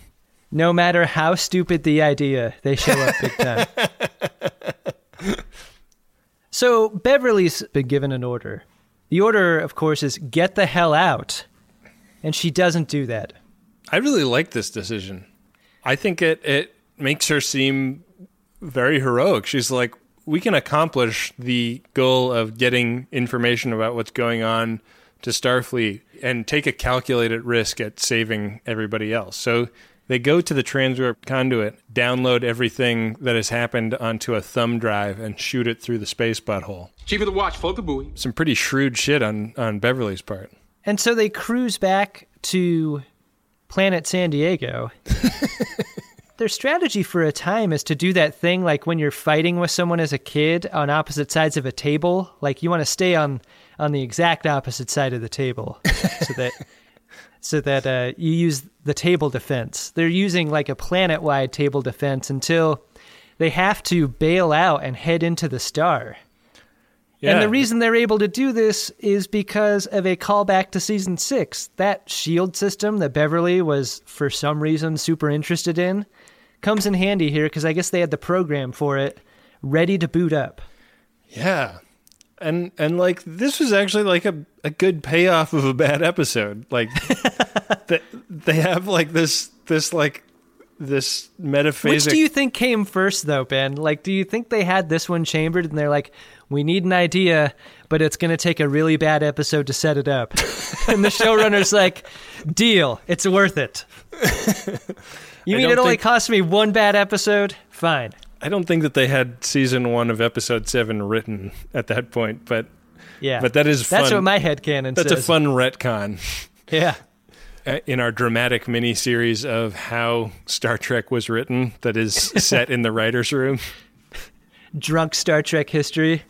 No matter how stupid the idea, they show up big time. so Beverly's been given an order. The order, of course, is get the hell out. And she doesn't do that. I really like this decision. I think it it makes her seem very heroic. She's like, we can accomplish the goal of getting information about what's going on to Starfleet and take a calculated risk at saving everybody else. So they go to the transwarp conduit, download everything that has happened onto a thumb drive, and shoot it through the space butthole. Chief of the watch, float the buoy. Some pretty shrewd shit on, on Beverly's part. And so they cruise back to planet San Diego. Their strategy for a time is to do that thing like when you're fighting with someone as a kid on opposite sides of a table. Like you want to stay on on the exact opposite side of the table, so that so that uh, you use the table defense. They're using like a planet wide table defense until they have to bail out and head into the star. And the reason they're able to do this is because of a callback to season six. That shield system that Beverly was, for some reason, super interested in comes in handy here because I guess they had the program for it ready to boot up. Yeah. And and like this was actually like a, a good payoff of a bad episode. Like they, they have like this this like this metaphasic Which do you think came first, though, Ben? Like, do you think they had this one chambered and they're like, we need an idea, but it's going to take a really bad episode to set it up? and the showrunner's like, deal, it's worth it. You mean it only think- cost me one bad episode? Fine. I don't think that they had season one of episode seven written at that point, but Yeah. But that is That's what my headcanon that's says. That's a fun retcon. Yeah. uh, In our dramatic mini series of how Star Trek was written, that is set in the writers' room. Drunk Star Trek history.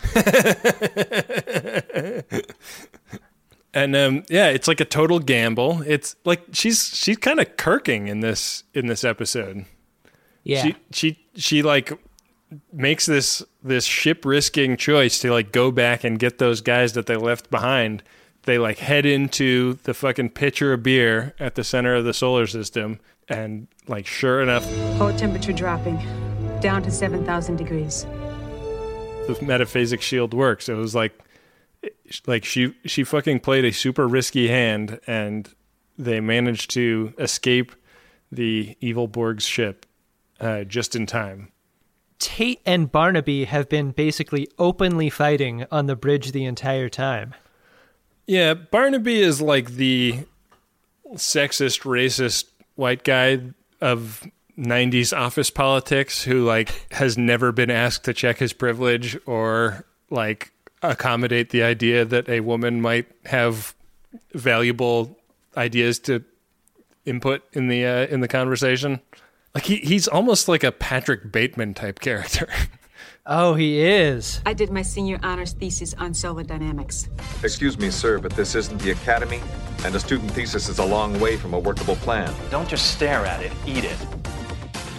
and um, yeah, it's like a total gamble. It's like she's she's kind of kirking in this in this episode. Yeah. She she she like makes this this ship risking choice to like go back and get those guys that they left behind. They like head into the fucking pitcher of beer at the center of the solar system, and like sure enough, Core temperature dropping down to 7,000 degrees. the metaphasic shield works. It was like like she she fucking played a super risky hand and they managed to escape the evil Borg's ship uh, just in time. Tate and Barnaby have been basically openly fighting on the bridge the entire time. Yeah, Barnaby is like the sexist, racist white guy of 90s office politics who like has never been asked to check his privilege or like accommodate the idea that a woman might have valuable ideas to input in the uh, in the conversation. Like he he's almost like a Patrick Bateman type character. Oh, he is. I did my senior honors thesis on solar dynamics. Excuse me, sir, but this isn't the academy, and a student thesis is a long way from a workable plan. Don't just stare at it, eat it.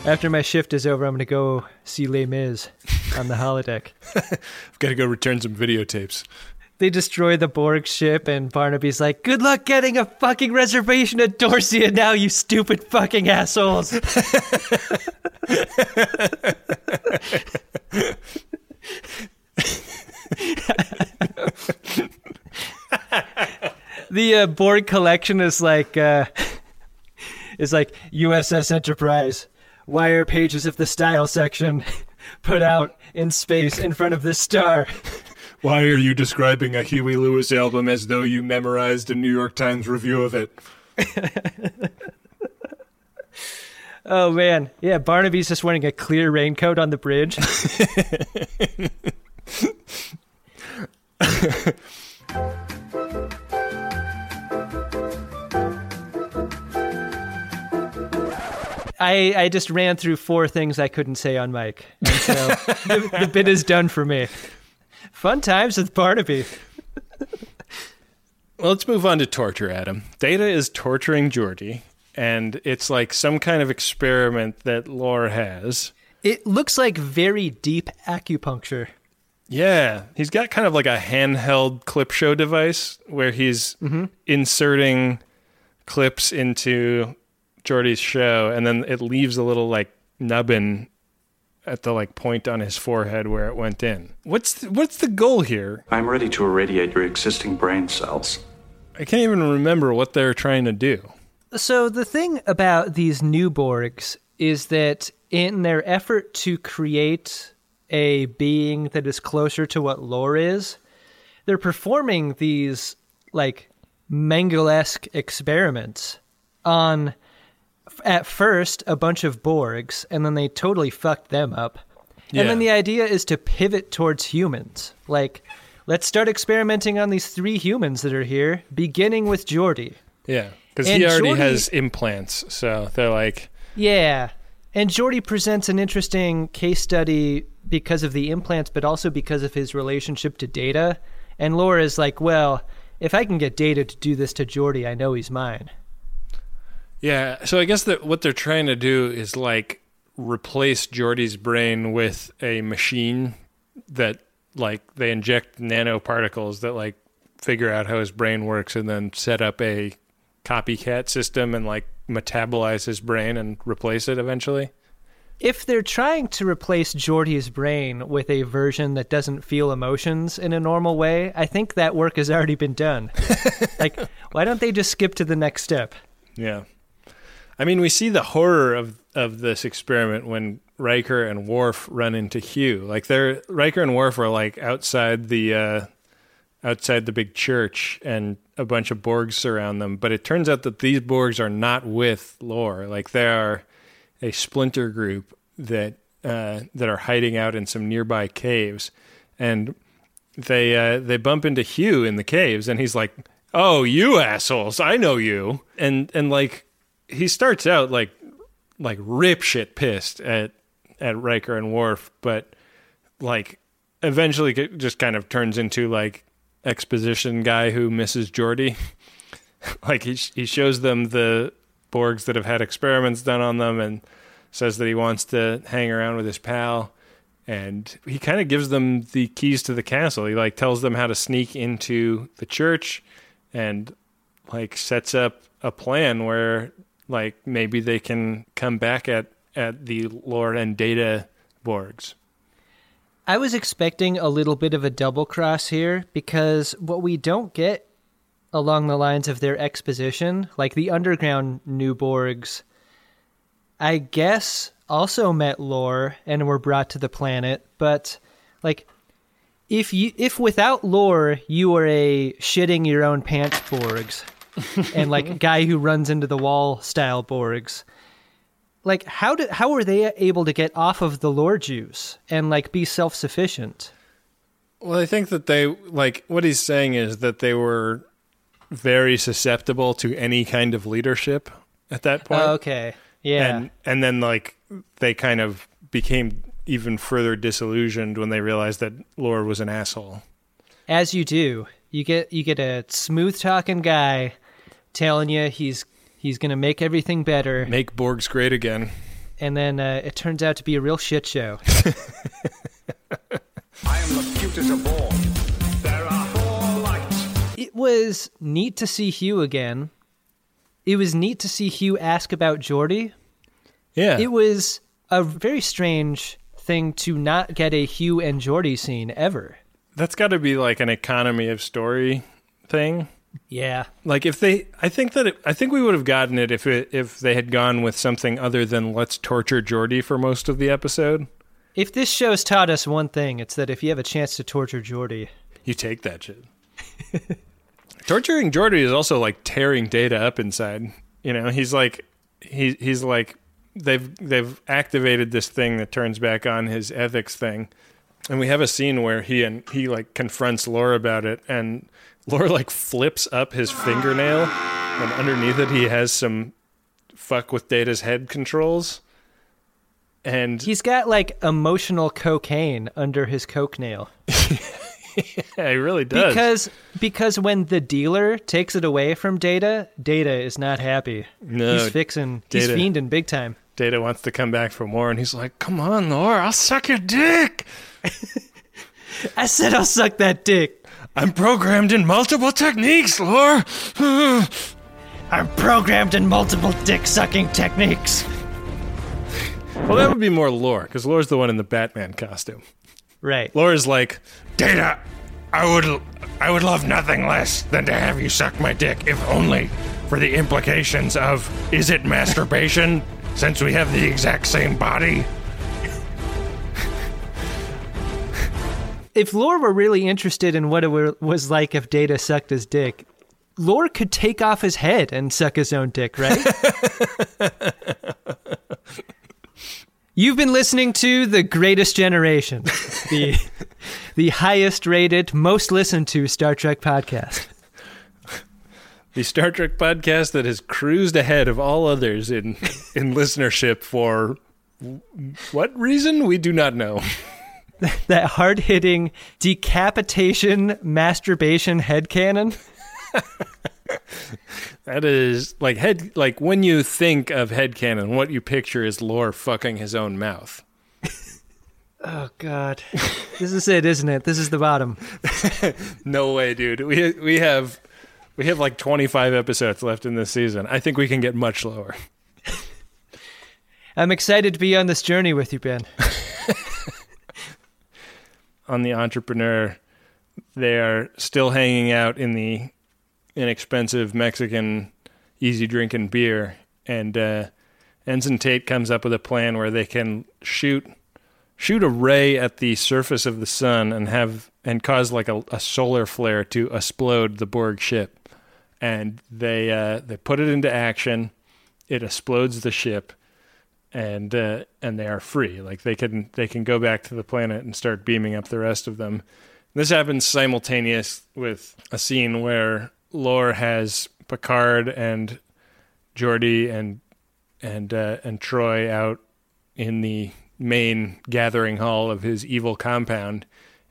After my shift is over, I'm going to go see Les Mis on the holodeck. I've got to go return some videotapes. They destroy the Borg ship, and Barnaby's like, Good luck getting a fucking reservation at Dorsia now, you stupid fucking assholes. the uh, Borg collection is like, uh, is like USS Enterprise, wire pages of the style section put out in space in front of the star. Why are you describing a Huey Lewis album as though you memorized a New York Times review of it? Oh man, yeah. Barnaby's just wearing a clear raincoat on the bridge. I I just ran through four things I couldn't say on mic, and so the, the bit is done for me. Fun times with Barnaby. Well, let's move on to torture, Adam. Data is torturing Geordi, and it's like some kind of experiment that Lore has. It looks like very deep acupuncture. Yeah, he's got kind of like a handheld clip show device where he's mm-hmm. inserting clips into Geordi's show, and then it leaves a little like nubbin at the like point on his forehead where it went in. What's the, what's the goal here? I'm ready to irradiate your existing brain cells. I can't even remember what they're trying to do. So the thing about these new Borgs is that in their effort to create a being that is closer to what lore is, they're performing these like Mengele-esque experiments on f- at first a bunch of Borgs, and then they totally fucked them up. Yeah. And then the idea is to pivot towards humans. Like, let's start experimenting on these three humans that are here, beginning with Geordi. Yeah, because he already Geordi- has implants, so they're like, Yeah. And Geordi presents an interesting case study because of the implants, but also because of his relationship to Data. And Lore is like, well, if I can get Data to do this to Geordi, I know he's mine. Yeah, so I guess that what they're trying to do is like replace Geordi's brain with a machine that like they inject nanoparticles that like figure out how his brain works and then set up a copycat system and like metabolize his brain and replace it eventually. If they're trying to replace Geordi's brain with a version that doesn't feel emotions in a normal way, I think that work has already been done. like, why don't they just skip to the next step? Yeah. I mean, we see the horror of of this experiment when Riker and Worf run into Hugh. Like they're Riker and Worf are like outside the uh, outside the big church, and a bunch of Borgs surround them. But it turns out that these Borgs are not with Lore. Like they are a splinter group that uh, that are hiding out in some nearby caves, and they uh, they bump into Hugh in the caves, and he's like, "Oh, you assholes! I know you!" And and like he starts out like like rip shit pissed at at Riker and Worf, but like eventually just kind of turns into like exposition guy who misses Geordi. like he he shows them the Borgs that have had experiments done on them and says that he wants to hang around with his pal and he kind of gives them the keys to the castle. He like tells them how to sneak into the church, and like sets up a plan where like maybe they can come back at at the Lore and Data Borgs. I was expecting a little bit of a double cross here because what we don't get along the lines of their exposition, like the underground New Borgs, I guess also met Lore and were brought to the planet, but like if you if without Lore you were a shitting your own pants Borgs and like a guy who runs into the wall style Borgs, like how did how were they able to get off of the lore juice and like be self sufficient? Well, I think that they like what he's saying is that they were very susceptible to any kind of leadership at that point. Oh, okay. Yeah. And and then like they kind of became even further disillusioned when they realized that Lore was an asshole. As you do. You get you get a smooth talking guy telling you he's he's going to make everything better. Make Borgs great again. And then uh, it turns out to be a real shit show. I am the cutest of all. There are four lights. it was neat to see Hugh again. It was neat to see Hugh ask about Geordi. Yeah. It was a very strange thing to not get a Hugh and Geordi scene ever. That's got to be like an economy of story thing. Yeah. Like if they, I think that it, I think we would have gotten it if it if they had gone with something other than let's torture Geordi for most of the episode. If this show's taught us one thing, it's that if you have a chance to torture Geordi, You take that shit. Torturing Geordi is also like tearing Data up inside. You know, he's like he he's like they've they've activated this thing that turns back on his ethics thing. And we have a scene where he and he like confronts Lore about it and Lore like flips up his fingernail and underneath it he has some fuck with Data's head controls. And he's got like emotional cocaine under his coke nail. yeah, he really does. Because because when the dealer takes it away from Data, Data is not happy. No, he's fixing. He's Data- fiending big time. Data wants to come back for more, and he's like, "Come on, Lore, I'll suck your dick." I said I'll suck that dick. I'm programmed in multiple techniques, Lore. I'm programmed in multiple dick sucking techniques. well, that would be more Lore, because Lore's the one in the Batman costume. Right. Lore's like, Data, I would I would love nothing less than to have you suck my dick, if only for the implications of is it masturbation since we have the exact same body? If Lore were really interested in what it were, was like if Data sucked his dick, Lore could take off his head and suck his own dick, right? You've been listening to The Greatest Generation, the the highest rated, most listened to Star Trek podcast. the Star Trek podcast that has cruised ahead of all others in in listenership for what reason we do not know. That hard hitting decapitation masturbation head cannon. That is like head like when you think of head cannon, what you picture is Lore fucking his own mouth. Oh God, this is it, isn't it? This is the bottom. no way, dude. We we have we have like 25 episodes left in this season. I think we can get much lower. I'm excited to be on this journey with you, Ben. On the entrepreneur, they are still hanging out in the inexpensive Mexican easy drinking beer and uh Ensign Tate comes up with a plan where they can shoot shoot a ray at the surface of the sun and have and cause like a, a solar flare to explode the Borg ship. And they uh, they put it into action. It explodes the ship, and uh, and they are free. Like they can they can go back to the planet and start beaming up the rest of them. This happens simultaneous with a scene where Lore has Picard and Geordi and and uh, and Troi out in the main gathering hall of his evil compound,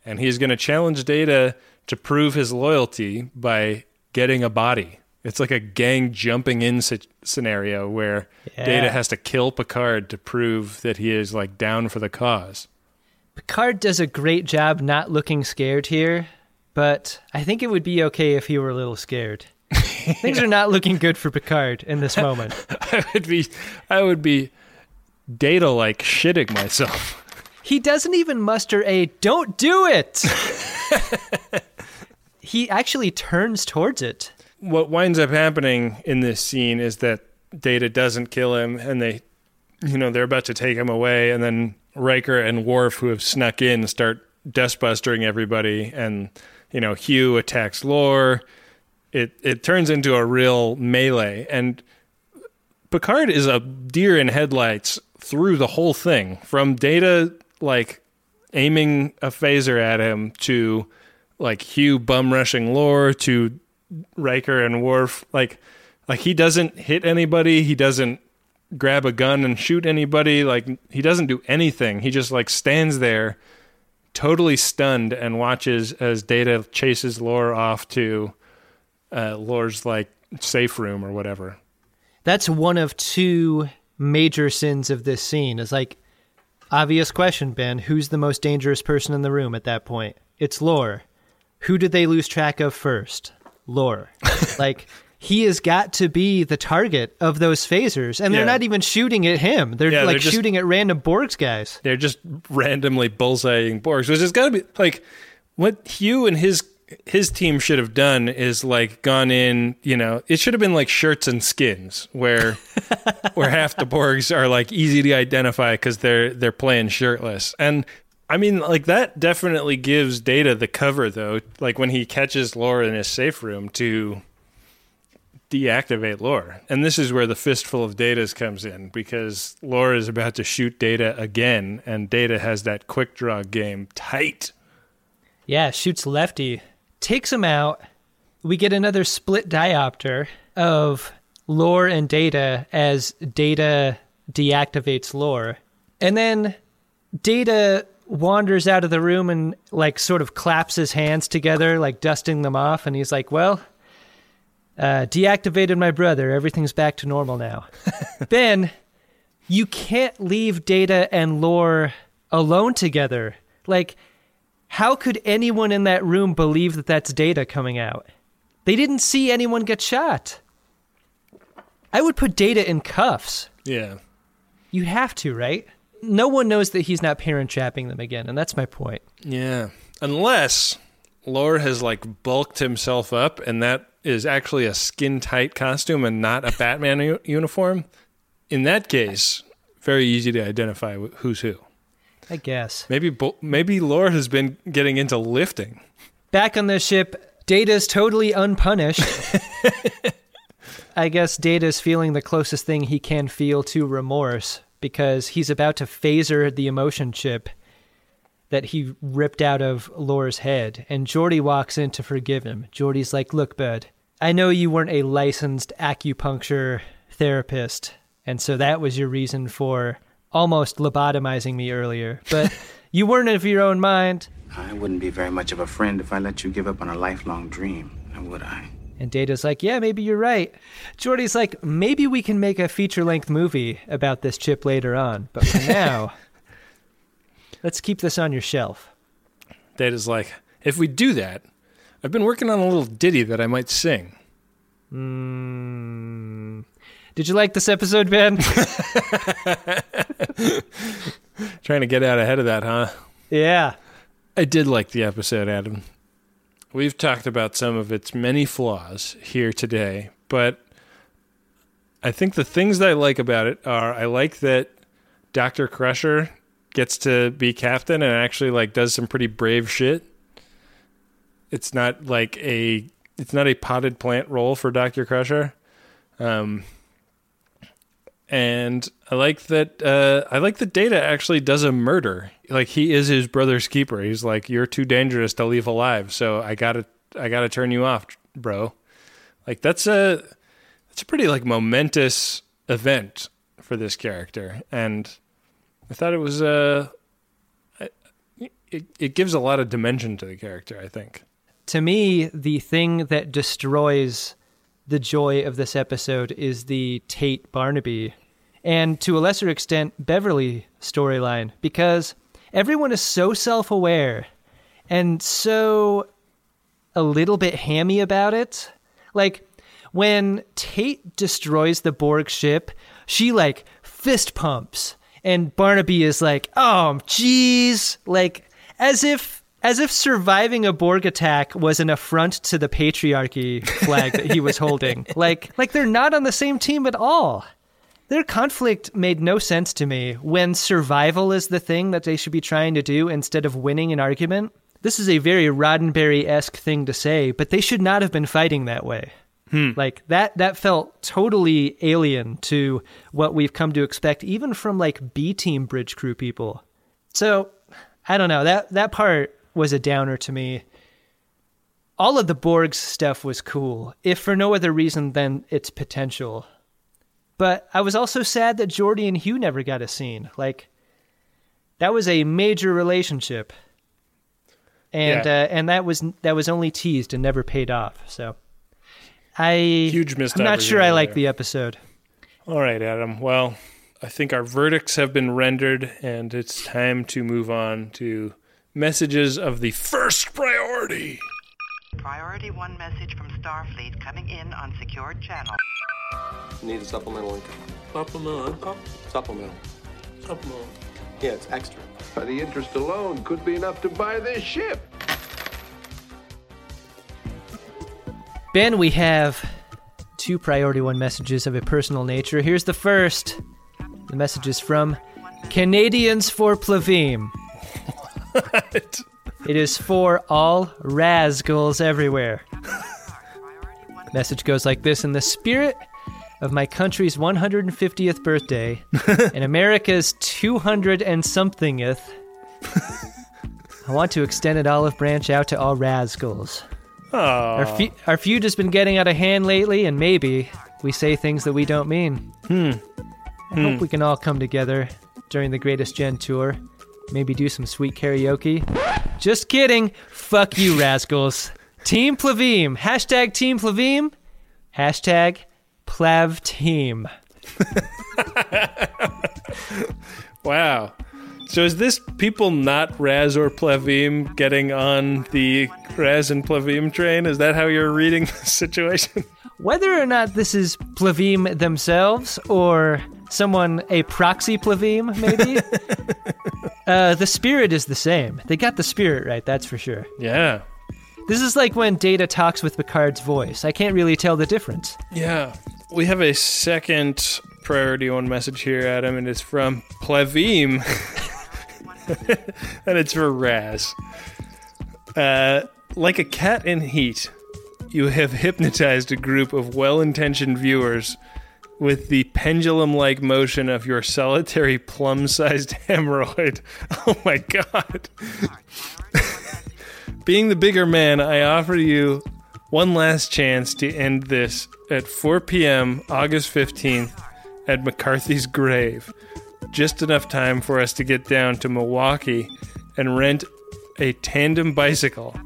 and he's going to challenge Data to prove his loyalty by getting a body. It's like a gang jumping in scenario where Yeah. Data has to kill Picard to prove that he is like down for the cause. Picard does a great job not looking scared here, but I think it would be okay if he were a little scared. Things are not looking good for Picard in this moment. I would be, I would be, data like shitting myself. He doesn't even muster a "Don't do it." he actually turns towards it. What winds up happening in this scene is that Data doesn't kill him, and they, you know, they're about to take him away, and then Riker and Worf, who have snuck in, start dustbustering everybody, and you know, Hugh attacks Lore. It it turns into a real melee, and Picard is a deer in headlights through the whole thing, from Data like aiming a phaser at him to like Hugh bum rushing Lore to Riker and Worf. Like like he doesn't hit anybody. He doesn't grab a gun and shoot anybody. Like he doesn't do anything. He just like stands there, totally stunned, and watches as Data chases Lore off to uh, Lore's like safe room or whatever. That's one of two major sins of this scene. Is like obvious question, Ben. Who's the most dangerous person in the room at that point? It's Lore. Who did they lose track of first? Lore. like he has got to be the target of those phasers, and they're not even shooting at him. They're Yeah, like they're just- shooting at random Borgs guys. They're just randomly bullseyeing Borgs, which has got to be like what Hugh and his his team should have done is like gone in. You know, it should have been like shirts and skins, where where half the Borgs are like easy to identify because they're they're playing shirtless. And I mean, like that definitely gives Data the cover though. Like when he catches Lore in his safe room to deactivate Lore. And this is where the fistful of Datas comes in because Lore is about to shoot Data again, and Data has that quick draw game tight. Yeah, shoots lefty, takes him out. We get another split diopter of lore and data as data deactivates lore. And then data wanders out of the room and like sort of claps his hands together, like dusting them off. And he's like, Well, uh, deactivated my brother. Everything's back to normal now. ben, you can't leave data and lore alone together. Like, how could anyone in that room believe that that's data coming out? They didn't see anyone get shot. I would put data in cuffs. Yeah. You have to, right? No one knows that he's not parent trapping them again, and that's my point. Yeah. Unless Lore has like bulked himself up and that is actually a skin tight costume and not a Batman u- uniform. In that case, very easy to identify who's who. I guess. Maybe maybe Lore has been getting into lifting. Back on the ship, Data's totally unpunished. I guess Data's feeling the closest thing he can feel to remorse because he's about to phaser the emotion chip that he ripped out of Lore's head. And Geordi walks in to forgive him. Geordi's like, Look, bud, I know you weren't a licensed acupuncture therapist, and so that was your reason for almost lobotomizing me earlier. But you weren't of your own mind. I wouldn't be very much of a friend if I let you give up on a lifelong dream, would I? And Data's like, yeah, maybe you're right. Geordi's like, maybe we can make a feature length movie about this chip later on. But for now, let's keep this on your shelf. Data's like, if we do that, I've been working on a little ditty that I might sing. Mm. Did you like this episode, Ben? Trying to get out ahead of that, huh? yeah. I did like the episode, Adam. We've talked about some of its many flaws here today, but I think the things that I like about it are I like that Dr. Crusher gets to be captain and actually like does some pretty brave shit. It's not like a it's not a potted plant role for Dr. Crusher. Um and I like that. Uh, I like that Data actually does a murder. Like he is his brother's keeper. He's like, you're too dangerous to leave alive, so I gotta, I gotta turn you off, bro. Like that's a, that's a pretty like momentous event for this character, and I thought it was uh, it it gives a lot of dimension to the character. I think. To me, the thing that destroys the joy of this episode is the Taitt Barnaby and to a lesser extent Beverly storyline because everyone is so self aware and so a little bit hammy about it. Like when Taitt destroys the Borg ship, she like fist pumps, and Barnaby is like, "Oh, jeez," like as if as if surviving a Borg attack was an affront to the patriarchy flag that he was holding. Like like they're not on the same team at all. Their conflict made no sense to me when survival is the thing that they should be trying to do instead of winning an argument. This is a very Roddenberry esque thing to say, but they should not have been fighting that way. Hmm. Like that that felt totally alien to what we've come to expect even from like B team bridge crew people. So, I don't know. That that part was a downer to me. All of the Borg's stuff was cool, if for no other reason than its potential. But I was also sad that Geordi and Hugh never got a scene. Like that was a major relationship. And Yeah. uh, and that was that was only teased and never paid off. So I Huge missed I'm not sure I like the episode. All right, Adam. Well, I think our verdicts have been rendered, and it's time to move on to messages of the first priority. Priority 1 message from Starfleet coming in on secured channel. Need a supplemental income. Supplemental income? Supplemental. Supplemental. Yeah, it's extra. By the interest alone could be enough to buy this ship. Ben, we have two priority one messages of a personal nature. Here's the first. The message is from Canadians for Plavim. It is for all Razgulls everywhere. Message goes like this In the spirit of my country's 150th birthday and America's 200 and somethingeth, I want to extend an olive branch out to all Razgulls. Our, fe- our feud has been getting out of hand lately, and maybe we say things that we don't mean. Hmm. I Hmm. hope we can all come together during the Greatest Gen tour. Maybe do some sweet karaoke. Just kidding. Fuck you, rascals. Team Plavim. Hashtag Team Plavim. Hashtag Plav Team. Wow. So is this people not Raz or Plavim getting on the Raz and Plavim train? Is that how you're reading the situation? Whether or not this is Plavim themselves or someone, a proxy Plavim, maybe, uh, the spirit is the same. They got the spirit right, that's for sure. Yeah. This is like when Data talks with Picard's voice. I can't really tell the difference. Yeah. We have a second priority one message here, Adam, and it's from Plavim. and it's for Raz. Uh, like a cat in heat, you have hypnotized a group of well intentioned viewers with the pendulum like motion of your solitary plum sized hemorrhoid. Oh my god. Being the bigger man, I offer you one last chance to end this at 4 p.m., August 15th, at McCarthy's grave. Just enough time for us to get down to Milwaukee and rent a tandem bicycle.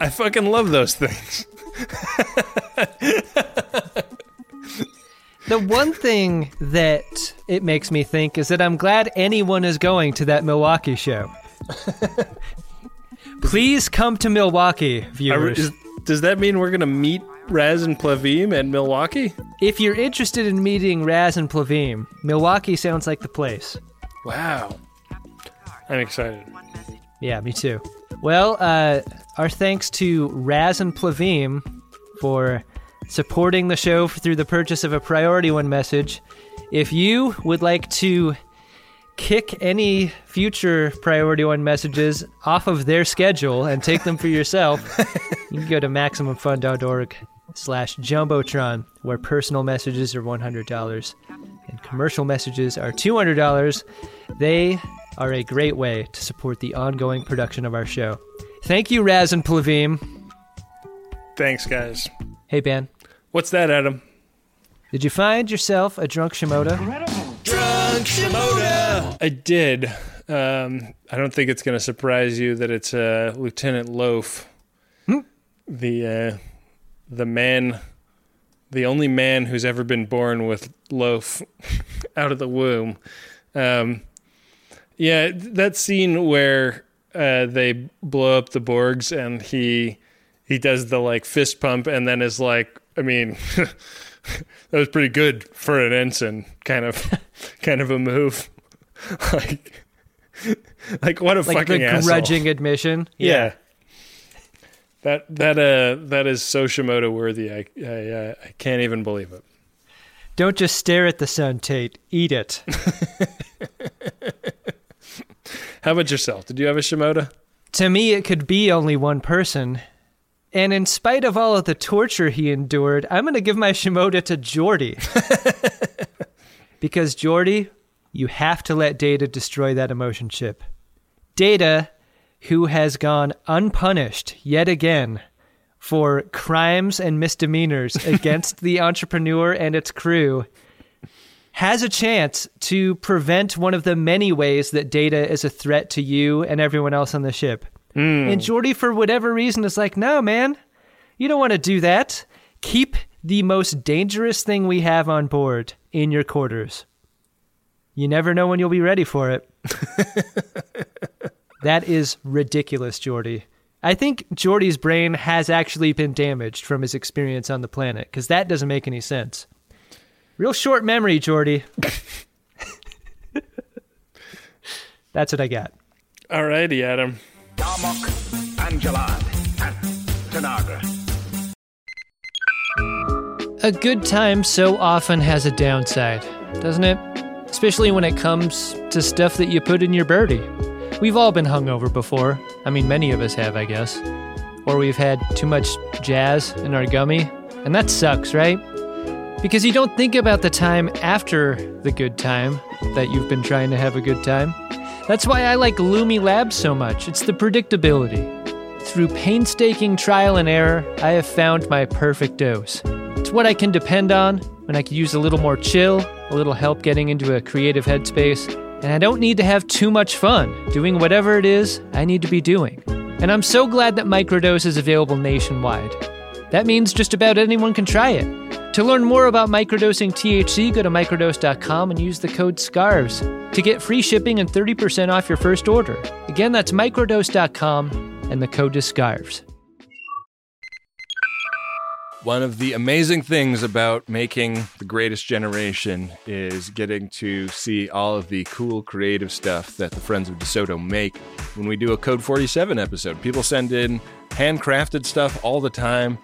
I fucking love those things. The one thing that it makes me think is that I'm glad anyone is going to that Milwaukee show. Please come to Milwaukee, Are- viewers. is- does that mean we're going to meet Raz and Plavim at Milwaukee? if you're interested in meeting Raz and Plavim, Milwaukee sounds like the place. Wow. I'm excited. Yeah, me too. Well, uh, our thanks to Raz and Plavim for supporting the show through the purchase of a Priority One message. If you would like to kick any future Priority One messages off of their schedule and take them for yourself, you can go to MaximumFun.org slash Jumbotron, where personal messages are $100 and commercial messages are $200. They are a great way to support the ongoing production of our show. Thank you, Raz and Plavim. Thanks, guys. Hey, Ben. What's that, Adam? Did you find yourself a drunk Shimoda? Drunk Shimoda! I did. Um, I don't think it's going to surprise you that it's uh, Lieutenant Loaf, the uh, the man, the only man who's ever been born with loaf out of the womb. Um, Yeah, that scene where uh, they blow up the Borgs and he he does the like fist pump and then is like, I mean, that was pretty good for an ensign kind of kind of a move. like like what a like fucking the asshole. grudging admission. Yeah. That that uh that is so Shimoda worthy. I I uh, I can't even believe it. Don't just stare at the sun, Tate. Eat it. How about yourself? Did you have a Shimoda? to me, it could be only one person. And in spite of all of the torture he endured, I'm going to give my Shimoda to Geordi. because, Geordi, you have to let Data destroy that emotion chip. Data, who has gone unpunished yet again for crimes and misdemeanors against the entrepreneur and its crew, has a chance to prevent one of the many ways that Data is a threat to you and everyone else on the ship. Hmm. And Geordi, for whatever reason, is like, no, man, you don't want to do that. Keep the most dangerous thing we have on board in your quarters. You never know when you'll be ready for it. that is ridiculous, Geordi. I think Geordi's brain has actually been damaged from his experience on the planet because that doesn't make any sense. Real short memory, Geordi. That's what I got. Alrighty, Adam. Tanagra. A good time so often has a downside, doesn't it? Especially when it comes to stuff that you put in your birdie. We've all been hungover before. I mean, many of us have, I guess. Or we've had too much jazz in our gummy. And that sucks, right? Because you don't think about the time after the good time that you've been trying to have a good time. That's why I like Lumi Labs so much. It's the predictability. Through painstaking trial and error, I have found my perfect dose. It's what I can depend on when I could use a little more chill, a little help getting into a creative headspace, and I don't need to have too much fun doing whatever it is I need to be doing. And I'm so glad that Microdose is available nationwide. That means just about anyone can try it. To learn more about microdosing THC, go to microdose.com and use the code SCARVES to get free shipping and 30% off your first order. Again, that's microdose.com and the code is SCARVES. One of the amazing things about making The Greatest Generation is getting to see all of the cool creative stuff that the Friends of DeSoto make when we do a Code 47 episode. People send in handcrafted stuff all the time,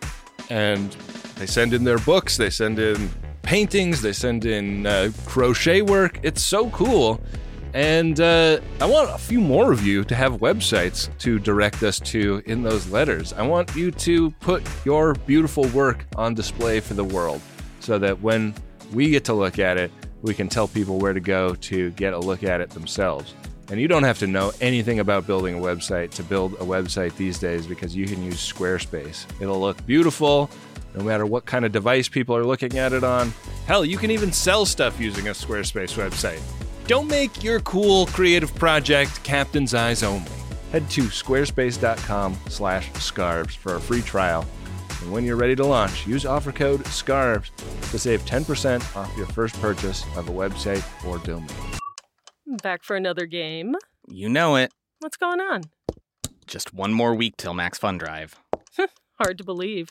and they send in their books, they send in paintings, they send in uh, crochet work. It's so cool. And uh, I want a few more of you to have websites to direct us to in those letters. I want you to put your beautiful work on display for the world so that when we get to look at it, we can tell people where to go to get a look at it themselves. And you don't have to know anything about building a website to build a website these days because you can use Squarespace. It'll look beautiful no matter what kind of device people are looking at it on. Hell, you can even sell stuff using a Squarespace website. Don't make your cool creative project captain's eyes only. Head to squarespace.com slash scarves for a free trial. And when you're ready to launch, use offer code SCARVES to save 10% off your first purchase of a website or domain. Back for another game. You know it. What's going on? Just one more week till Max Fun Drive. Hard to believe.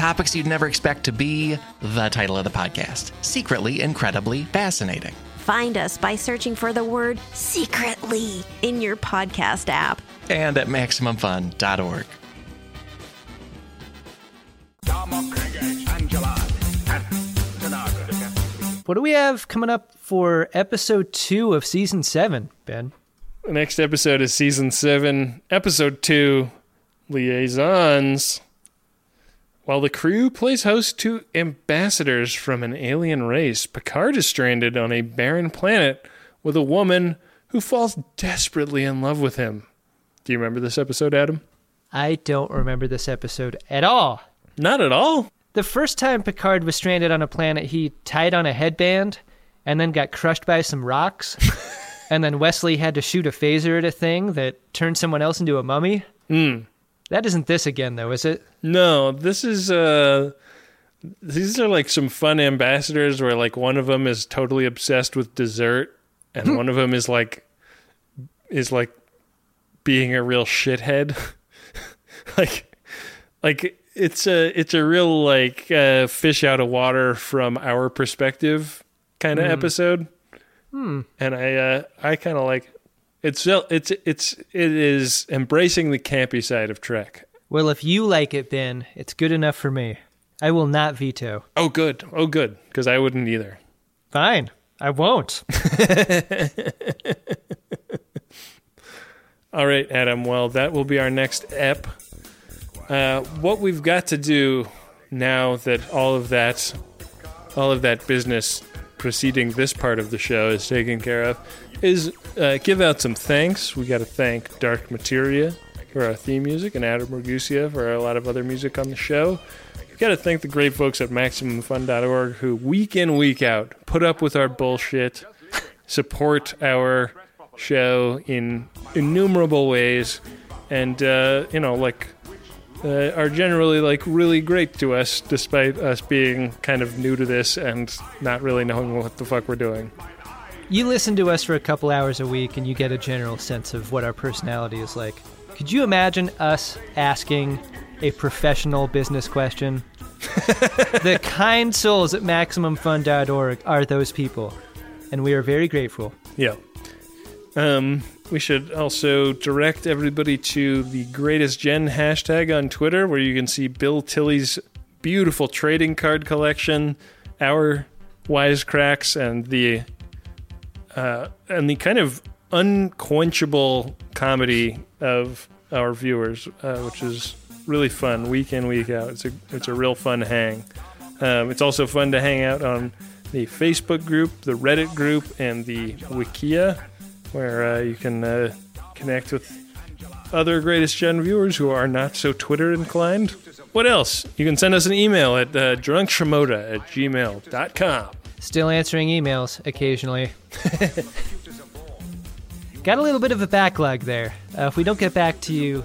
Topics you'd never expect to be the title of the podcast. Secretly, incredibly fascinating. Find us by searching for the word secretly in your podcast app. And at MaximumFun.org. What do we have coming up for episode two of season seven, Ben? The next episode is season seven, episode two, liaisons. While the crew plays host to ambassadors from an alien race, Picard is stranded on a barren planet with a woman who falls desperately in love with him. Do you remember this episode, Adam? I don't remember this episode at all. Not at all. The first time Picard was stranded on a planet, he tied on a headband and then got crushed by some rocks. and then Wesley had to shoot a phaser at a thing that turned someone else into a mummy. Hmm. That isn't this again, though, is it? No, this is uh these are like some fun ambassadors where like one of them is totally obsessed with dessert and one of them is like is like being a real shithead. like like it's a it's a real like uh fish out of water from our perspective kind of Hmm. episode. Hmm. And I uh I kind of like it's it's it's it is embracing the campy side of Trek. Well, if you like it, Ben, it's good enough for me. I will not veto. Oh, good. Oh, good. Because I wouldn't either. Fine. I won't. All right, Adam. Well, that will be our next ep. Uh, what we've got to do now that all of that, all of that business preceding this part of the show is taken care of, is uh, give out some thanks. We got to thank Dark Materia for our theme music and Adam Ragusea for a lot of other music on the show. We got to thank the great folks at MaximumFun.org who week in week out put up with our bullshit, support our show in innumerable ways, and uh, you know like uh, are generally like really great to us, despite us being kind of new to this and not really knowing what the fuck we're doing. You listen to us for a couple hours a week and you get a general sense of what our personality is like. Could you imagine us asking a professional business question? the kind souls at MaximumFun.org are those people, and we are very grateful. Yeah. Um, we should also direct everybody to the greatest gen hashtag on Twitter, where you can see Bill Tilley's beautiful trading card collection, our wisecracks, and the uh, and the kind of unquenchable comedy of our viewers, uh, which is really fun week in week out. It's a it's a real fun hang. Um, it's also fun to hang out on the Facebook group, the Reddit group, and the Wikia, where uh, you can uh, connect with other Greatest Gen viewers who are not so Twitter inclined. What else? You can send us an email at uh, drunkshimoda at gmail.com. Still answering emails occasionally. Got a little bit of a backlog there. Uh, if we don't get back to you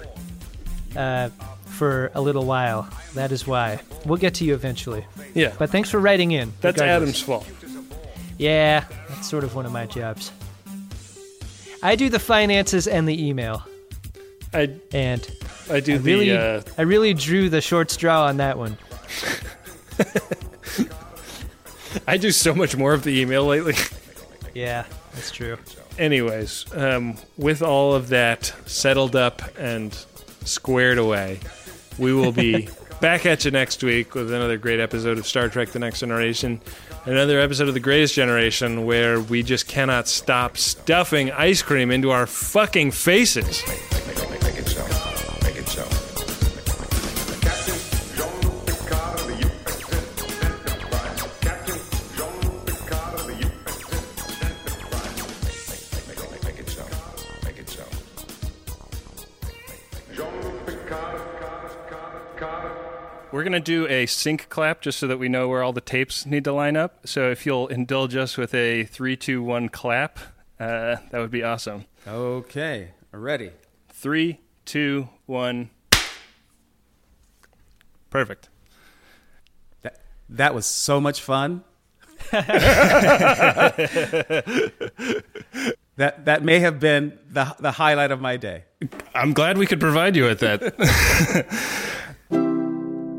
uh, for a little while, that is why. We'll get to you eventually. Yeah. But thanks for writing in. That's regardless. Adam's fault. Yeah, that's sort of one of my jobs. I do the finances and the email. I and I do I the, really, uh, I really drew the short straw on that one. I do so much more of the email lately. Yeah, that's true. Anyways, um, with all of that settled up and squared away, we will be back at you next week with another great episode of Star Trek The Next Generation. Another episode of The Greatest Generation where we just cannot stop stuffing ice cream into our fucking faces. We're going to do a sync clap just so that we know where all the tapes need to line up. So if you'll indulge us with a three, two, one clap, uh, that would be awesome. Okay, ready. Three, two, one. Perfect. That, that was so much fun. that that may have been the the highlight of my day. I'm glad we could provide you with that.